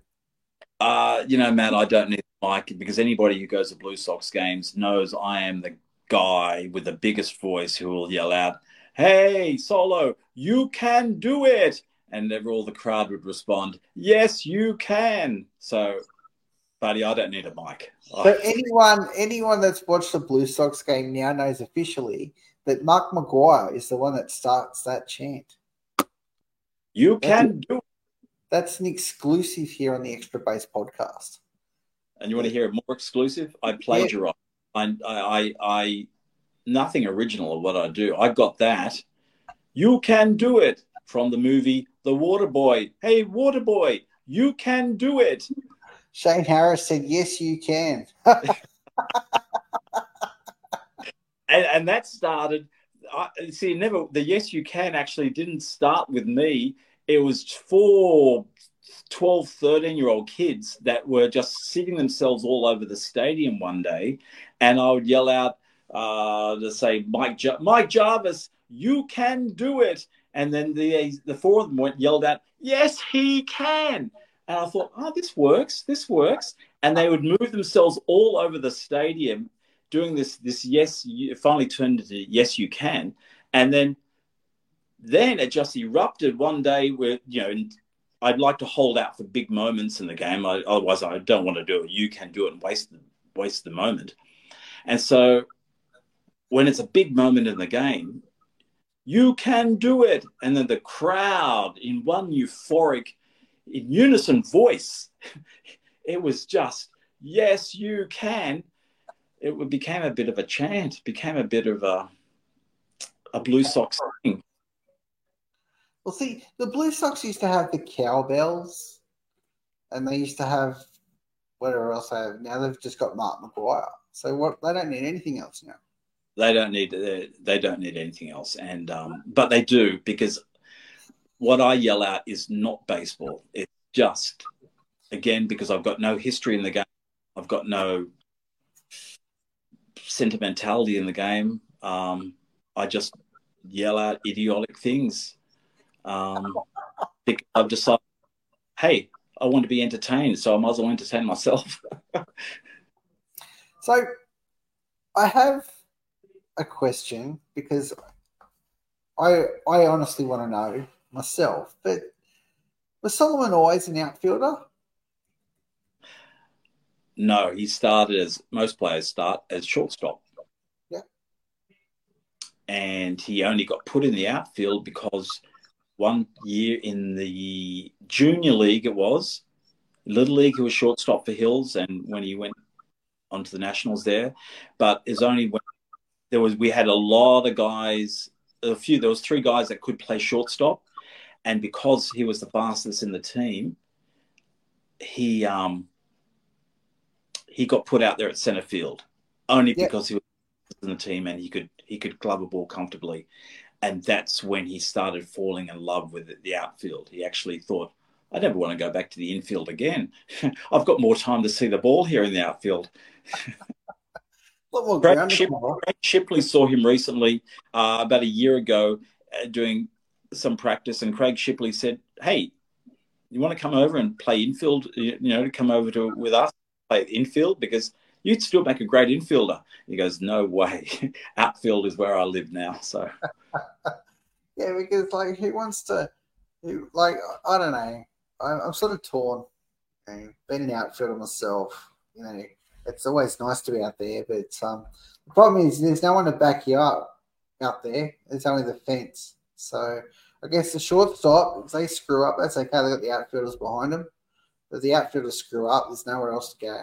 Uh, you know, Matt, I don't need the mic because anybody who goes to Blue Sox games knows I am the guy with the biggest voice who will yell out, Hey, Solo, you can do it. And ever all the crowd would respond, Yes, you can. So, buddy, I don't need a mic. So anyone anyone that's watched the Blue Sox game now knows officially that Mark Maguire is the one that starts that chant. you can do it. That's an exclusive here on the Extra Base podcast. And you want to hear it more exclusive? I plagiarize. I, I, I, I, nothing original of what I do. I got that. You can do it from the movie The Water Boy. Hey, Water Boy, you can do it. Shane Harris said, "Yes, you can." And, and that started. I see. Never the yes you can actually didn't start with me. It was four 12, 13 year old kids that were just sitting themselves all over the stadium one day. And I would yell out uh, to say, Mike, Jar- Mike Jarvis, you can do it. And then the, the four of them went, yelled out, Yes, he can. And I thought, Oh, this works. This works. And they would move themselves all over the stadium doing this, this yes, you, finally turned into yes, you can. And then then it just erupted one day where, you know, I'd like to hold out for big moments in the game. I, otherwise, I don't want to do it. You can do it and waste the, waste the moment. And so, when it's a big moment in the game, you can do it. And then the crowd, in one euphoric, in unison voice. It was just, yes, you can. It became a bit of a chant, became a bit of a, a Blue Sox thing. Well, see, the Blue Sox used to have the cowbells, and they used to have whatever else they have. Now they've just got Mark Maguire. So what? They don't need anything else now. They don't need they don't need anything else, and um, but they do because what I yell out is not baseball. It's just again because I've got no history in the game. I've got no sentimentality in the game. Um, I just yell out idiotic things. Um, I've decided, hey, I want to be entertained, so I might as well entertain myself. so, I have a question because I I honestly want to know myself, but was Solomon always an outfielder? No, he started as most players start as shortstop. Yeah. And he only got put in the outfield because one year in the junior league, it was. Little league, he was shortstop for Hills, and when he went onto the nationals there, but it's only when there was we had a lot of guys, a few. There was three guys that could play shortstop, and because he was the fastest in the team, he um he got put out there at center field only because he was in the team and he could he could club a ball comfortably and that's when he started falling in love with the outfield. He actually thought, I never want to go back to the infield again. I've got more time to see the ball here in the outfield. Craig, Ship, Craig, Shipley saw him recently, uh, about a year ago, uh, doing some practice, and Craig Shipley said, "Hey, you want to come over and play infield? You know, to come over to with us, play infield because you'd still make a great infielder." He goes, "No way, outfield is where I live now." So, yeah, because like he wants to, he, like I don't know, I'm, I'm sort of torn. You being an outfielder myself, you know it's always nice to be out there, but um, the problem is there's no one to back you up out there. There's only the fence. So I guess the shortstop, if they screw up, that's okay. They got the outfielders behind them. But the outfielders screw up, there's nowhere else to go.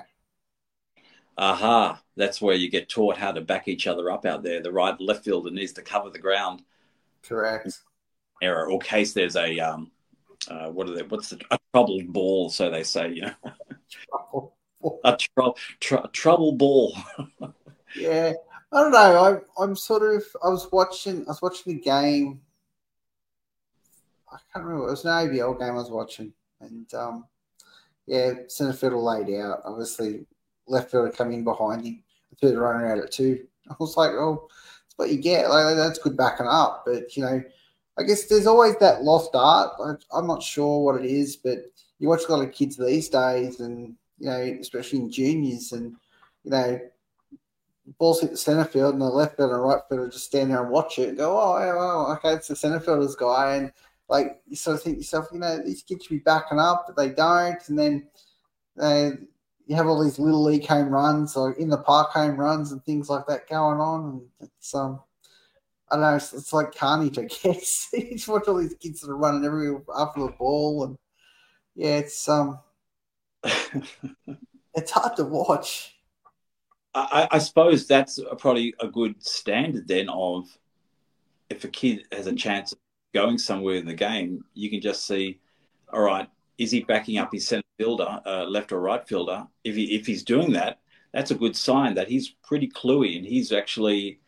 Aha, that's where you get taught how to back each other up out there. The right left fielder needs to cover the ground. Correct. Error or case there's a um, uh, what are they? What's the a troubled ball? So they say, you know. a tr- tr- trouble ball. yeah, I don't know. I, I'm sort of. I was watching. I was watching the game. I can't remember. It was an ABL game I was watching, and um, yeah, centre fielder laid out. Obviously, left fielder coming behind him. And threw the runner out at two. I was like, oh, that's what you get. Like that's good backing up, but you know. I guess there's always that lost art. I'm not sure what it is, but you watch a lot of kids these days, and you know, especially in juniors, and you know, balls hit the centre field, and the left field and right fielder just stand there and watch it and go, oh, well, okay, it's the centre fielder's guy, and like you sort of think yourself, you know, these kids should be backing up, but they don't, and then they, you have all these little league home runs or in the park home runs and things like that going on, and it's um. I don't know, it's, it's like carnage, I guess. you just watch all these kids that are running everywhere after the ball, and yeah, it's um, it's hard to watch. I, I, suppose that's probably a good standard then of if a kid has a chance of going somewhere in the game, you can just see, all right, is he backing up his centre fielder, uh, left or right fielder? If he if he's doing that, that's a good sign that he's pretty cluey and he's actually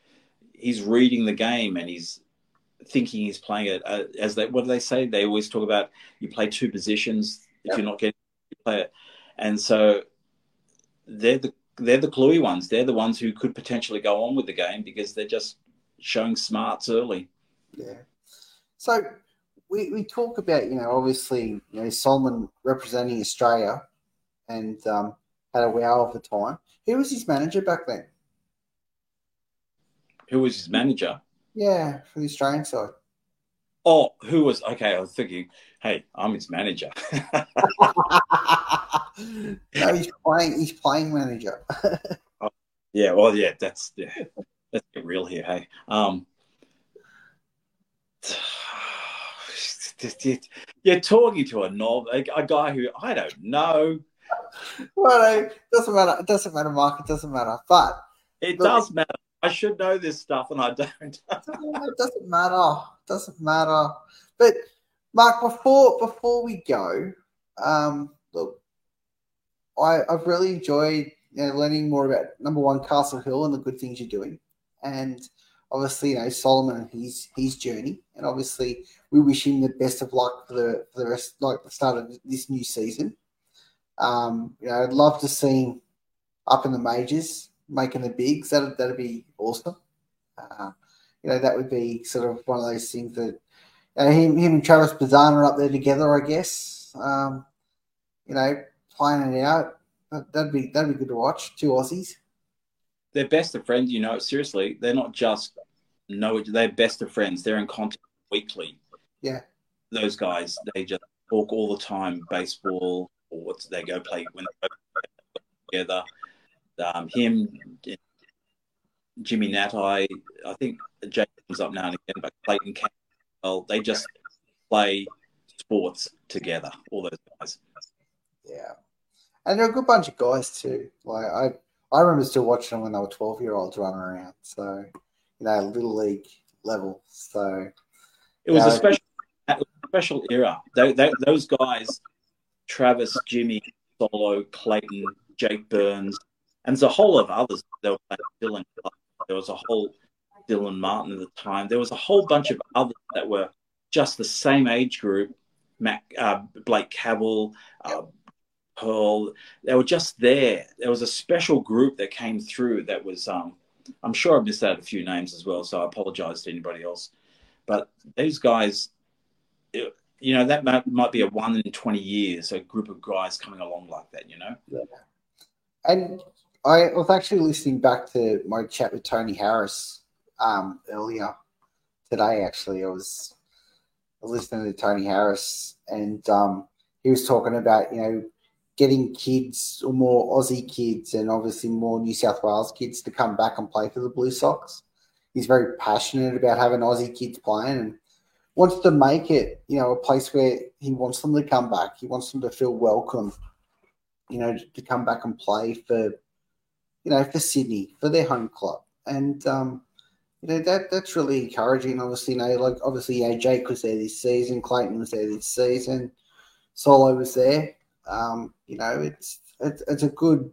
he's reading the game and he's thinking he's playing it uh, as they what do they say? They always talk about you play two positions if yep. you're not getting you play it and so they're the they're the cluey ones. They're the ones who could potentially go on with the game because they're just showing smarts early. Yeah. So we, we talk about, you know, obviously, you know, Solomon representing Australia and um, had a wow of the time. Who was his manager back then? Who was his manager? Yeah, for the Australian side. Oh, who was okay? I was thinking, hey, I'm his manager. no, he's playing. He's playing manager. oh, yeah, well, yeah, that's yeah, let's real here. Hey, um, just, you- you're talking to a knob, a, a guy who I don't know. Well, it doesn't matter. It doesn't matter, Mark. It doesn't matter. But It does matter. I should know this stuff, and I don't. it doesn't matter. It doesn't matter. But Mark, before before we go, um, look, I I've really enjoyed you know, learning more about number one Castle Hill and the good things you're doing, and obviously you know Solomon and his his journey, and obviously we wish him the best of luck for the for the rest like the start of this new season. Um, you know, I'd love to see him up in the majors, making the bigs. That that'd be awesome. Uh, you know, that would be sort of one of those things that uh, him, him and Travis Bazzana are up there together, I guess. Um, you know, playing it out. That, that'd be that'd be good to watch. Two Aussies. They're best of friends. You know, seriously, they're not just know. They're best of friends. They're in contact weekly. Yeah. Those guys, they just talk all the time. Baseball, or what's they go play when they go together. Um, him, Jimmy Natai, I think Jake comes up now and again, but Clayton Campbell, well, they just play sports together. All those guys. Yeah, and they're a good bunch of guys too. Like I, I remember still watching them when they were twelve year olds running around. So, you know, little league level. So, It was a Yeah. special, a special era. Tho- tho- those guys, Travis, Jimmy, Solo, Clayton, Jake Burns, and there's a whole of others. There were Dylan. There was a whole Dylan Martin at the time. There was a whole bunch of others that were just the same age group. Mac, uh, Blake Cabell, uh, Pearl. They were just there. There was a special group that came through. That was. Um, I'm sure I missed out a few names as well, so I apologize to anybody else. But these guys, you know, that might, might be a one in 20 years, a group of guys coming along like that, you know? and I was actually listening back to my chat with Tony Harris um, earlier today. Actually, I was, I was listening to Tony Harris, and um, he was talking about you know getting kids or more Aussie kids, and obviously more New South Wales kids to come back and play for the Blue Sox. He's very passionate about having Aussie kids playing and wants to make it, you know, a place where he wants them to come back. He wants them to feel welcome, you know, to come back and play for, you know, for Sydney, for their home club. And, um, you know, that that's really encouraging. Obviously, you know, like obviously, yeah, Jake was there this season, Clayton was there this season, Solo was there. Um, you know, it's, it's it's a good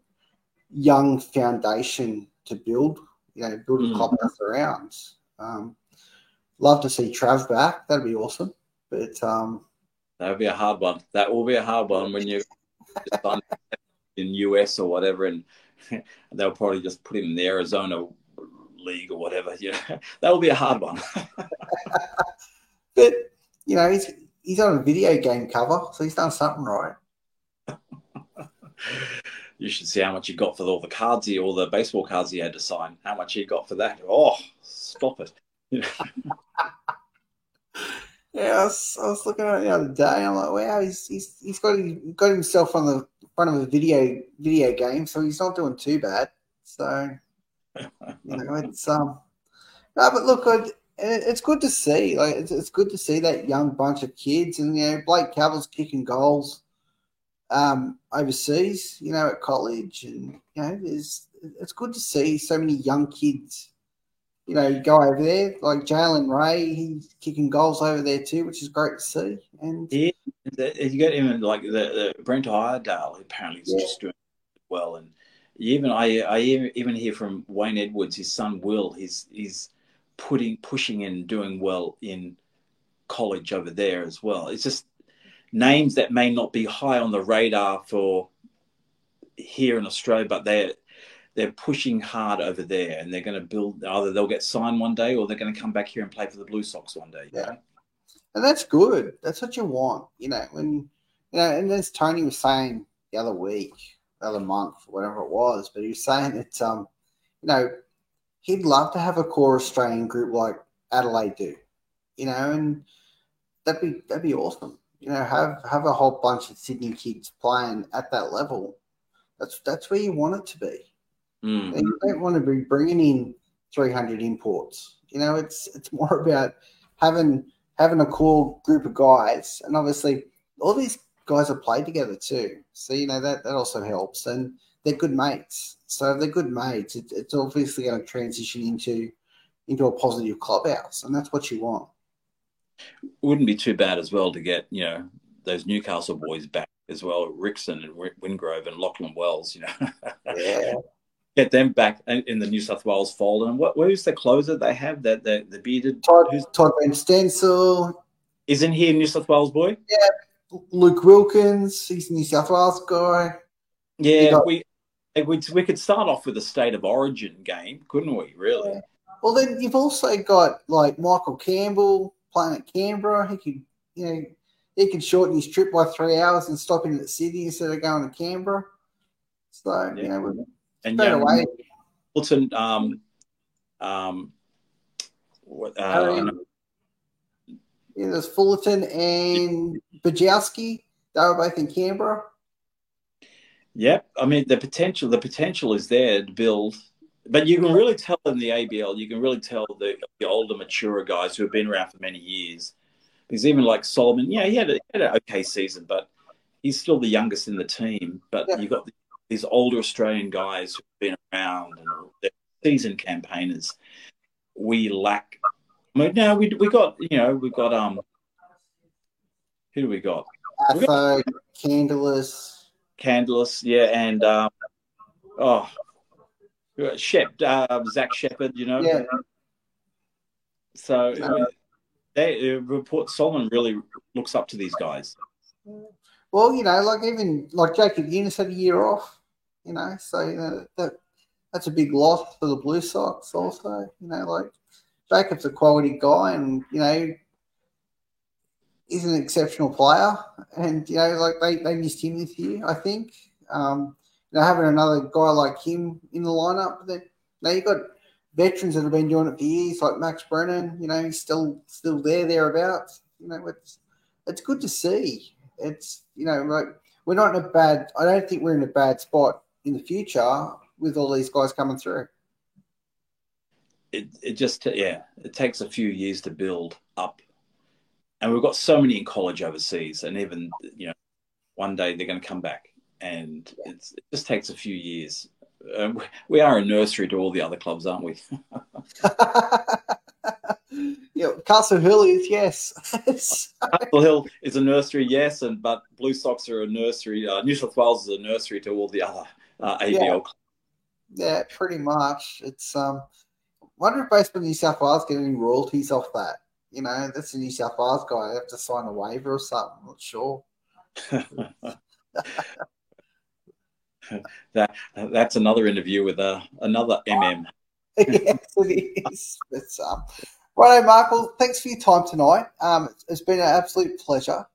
young foundation to build, you know, build a Mm. clubhouse around. Um, love to see Trav back. That'd be awesome. But um, That would be a hard one. That will be a hard one when you're in US or whatever, and they'll probably just put him in the Arizona league or whatever. Yeah, that will be a hard one. but you know, he's he's on a video game cover, so he's done something right. you should see how much he got for all the cards he, all the baseball cards he had to sign. How much he got for that? Oh, stop it! Yeah, I was, I was looking at it the other day. I'm like, wow, he's he's he's got got himself on the front of a video video game, so he's not doing too bad. So you know, it's um, no, but look, it, it's good to see. Like, it's, it's good to see that young bunch of kids, and you know, Blake Cavill's kicking goals um overseas, you know, at college, and you know, there's it's good to see so many young kids you know, go over there. Like Jalen Ray, he's kicking goals over there too, which is great to see. And Yeah, you get even like the, the Brent Iredale apparently is Yeah. just doing well, and even I I even even hear from Wayne Edwards, his son Will, he's he's putting pushing and doing well in college over there as well. It's just names that may not be high on the radar for here in Australia, but they're they're pushing hard over there, and they're going to build. Either they'll get signed one day, or they're going to come back here and play for the Blue Sox one day. Yeah. know? and that's good. That's what you want, you know. When you know, and as Tony was saying the other week, the other month, whatever it was, but he was saying that um, you know, he'd love to have a core Australian group like Adelaide do, you know, and that'd be that'd be awesome. You know, have have a whole bunch of Sydney kids playing at that level. That's that's where you want it to be. Mm. You don't want to be bringing in 300 imports. You know, it's it's more about having having a core group of guys, and obviously all these guys have played together too. So you know that that also helps, and they're good mates. So if they're good mates, it, it's obviously going to transition into into a positive clubhouse, and that's what you want. Wouldn't be too bad as well to get you know those Newcastle boys back as well, Rixon and Wingrove and Lachlan Wells. You know, Yeah, get them back in the New South Wales fold. And what who's the closer they have? That the the bearded Todd, who's Todd Van Steensel, isn't he a New South Wales boy? Yeah. Luke Wilkins, he's a New South Wales guy. Yeah, got- we. We, we could start off with a state of origin game, couldn't we? Really? Well, then you've also got like Michael Campbell playing at Canberra. He could, you know, he could shorten his trip by three hours and stop in at Sydney instead of going to Canberra. So you Yeah. know, we're And straight young away. Milton, um, um, what, uh, Harry- Yeah, there's Fullerton and Bajowski. They were both in Canberra. Yep. I mean, the potential, the potential is there to build, but you can really tell in the ABL, you can really tell the, the older, mature guys who have been around for many years. Because even like Solomon, yeah, he had, a, he had an okay season, but he's still the youngest in the team. But Yeah. you've got these older Australian guys who've been around and they're seasoned campaigners. We lack. I mean, no, we we got you know we've got um. Who do we got? Atho, Candelas. Candless, yeah, and um, oh, Shep, uh, Zach Shepherd, you know. Yeah. So uh, they report Solomon really looks up to these guys. Well, you know, like even like Jacob Younis had a year off. You know, so you know, that that's a big loss for the Blue Sox. Also, you know, like Jacob's a quality guy, and you know, he's an exceptional player. And you know, like they they missed him this year. I think. Um, you know, having another guy like him in the lineup, then now you've got veterans that have been doing it for years, like Max Brennan. You know, he's still still there thereabouts. You know, it's it's good to see. It's you know, like we're not in a bad. I don't think we're in a bad spot in the future with all these guys coming through. It it just yeah, it takes a few years to build up, and we've got so many in college overseas, and even you know, one day they're going to come back, and it's, it just takes a few years. Um, we- we are a nursery to all the other clubs, aren't we? yeah, Castle Hill is yes. Castle Hill is a nursery, yes, and but Blue Sox are a nursery. Uh, New South Wales is a nursery to all the other uh, ABL Yeah. yeah, pretty much. It's um. Wonder if baseball New South Wales get any royalties off that. You know, that's a New South Wales guy. They have to sign a waiver or something. I'm not sure. that that's another interview with uh, another MM. yes, it is. It's um. Righto, Michael. Thanks for your time tonight. Um, it's- it's been an absolute pleasure.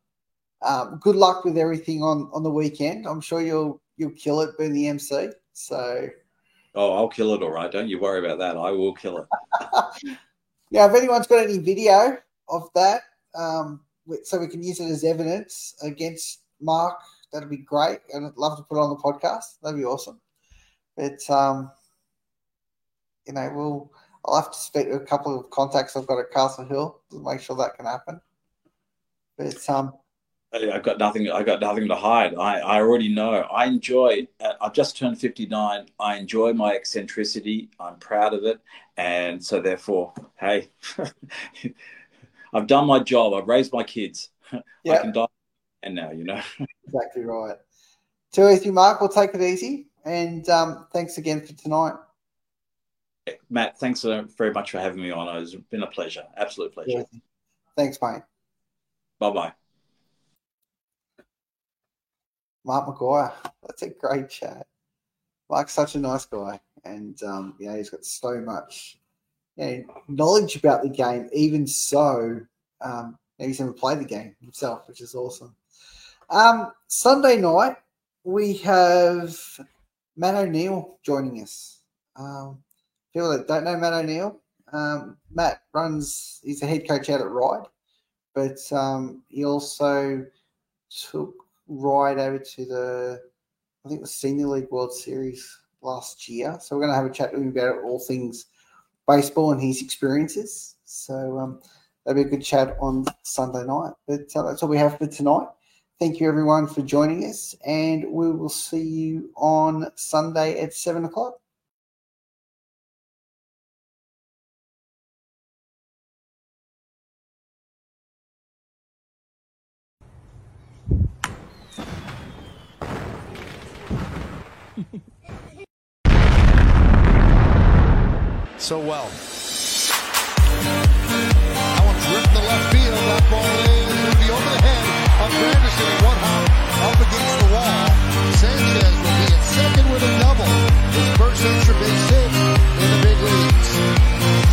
Um, good luck with everything on on the weekend. I'm sure you'll you'll kill it being the MC. So Oh, I'll kill it, all right. Don't you worry about that. I will kill it. yeah, if anyone's got any video of that, um, so we can use it as evidence against Mark, that'd be great. And I'd love to put it on the podcast. That'd be awesome. But um, you know, we'll I'll have to speak to a couple of contacts I've got at Castle Hill to make sure that can happen. But um, I've got nothing. I got nothing to hide. I, I already know. I enjoy. uh, I've just turned fifty nine. I enjoy my eccentricity. I'm proud of it, and so therefore, hey, I've done my job. I've raised my kids. I can die, and now you know. exactly right. Too easy, Mark. We'll take it easy. And um, thanks again for tonight. Matt, thanks uh, very much for having me on. It's been a pleasure. Absolute pleasure. Thanks, mate. Bye bye. Mark Maguire. That's a great chat. Mark's such a nice guy, and um, he's got so much you know, knowledge about the game. Even so, um, he's never played the game himself, which is awesome. Um, Sunday night we have Matt O'Neill joining us. Um, people that don't know Matt O'Neill, um, Matt runs. He's a head coach out at Ryde, but um, he also took Ryde over to the, I think the Senior League World Series last year. So we're going to have a chat with him about all things baseball and his experiences. So um, that'll be a good chat on Sunday night. But uh, that's all we have for tonight. Thank you everyone for joining us, and we will see you on Sunday at seven o'clock. so well. I want to rip the left field. That ball is going to be over the head of Granderson. One hop up against the wall. Sanchez will be at second with a double. His first extra base hit in the big leagues.